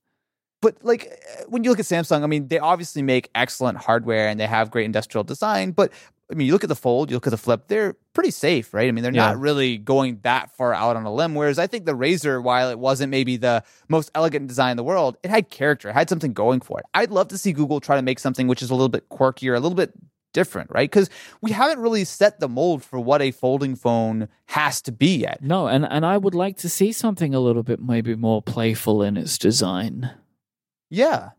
Speaker 2: But like uh, when you look at Samsung, I mean, they obviously make excellent hardware and they have great industrial design. But I mean, you look at the Fold, you look at the Flip, they're pretty safe, right? I mean, they're
Speaker 1: Yeah.
Speaker 2: not really going that far out on a limb. Whereas I think the Razr, while it wasn't maybe the most elegant design in the world, it had character, it had something going for it. I'd love to see Google try to make something which is a little bit quirkier, a little bit different, right? Because we haven't really set the mold for what a folding phone has to be yet.
Speaker 1: No, and and I would like to see something a little bit maybe more playful in its design.
Speaker 2: Yeah.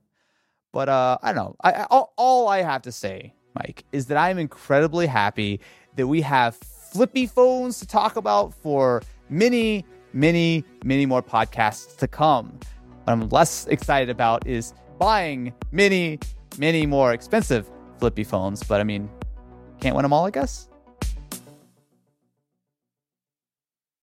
Speaker 2: But uh, I don't know. I, I, all, all I have to say, Mike, is that I'm incredibly happy that we have flippy phones to talk about for many, many, many more podcasts to come. What I'm less excited about is buying many, many more expensive flippy phones. But I mean, can't win them all, I guess.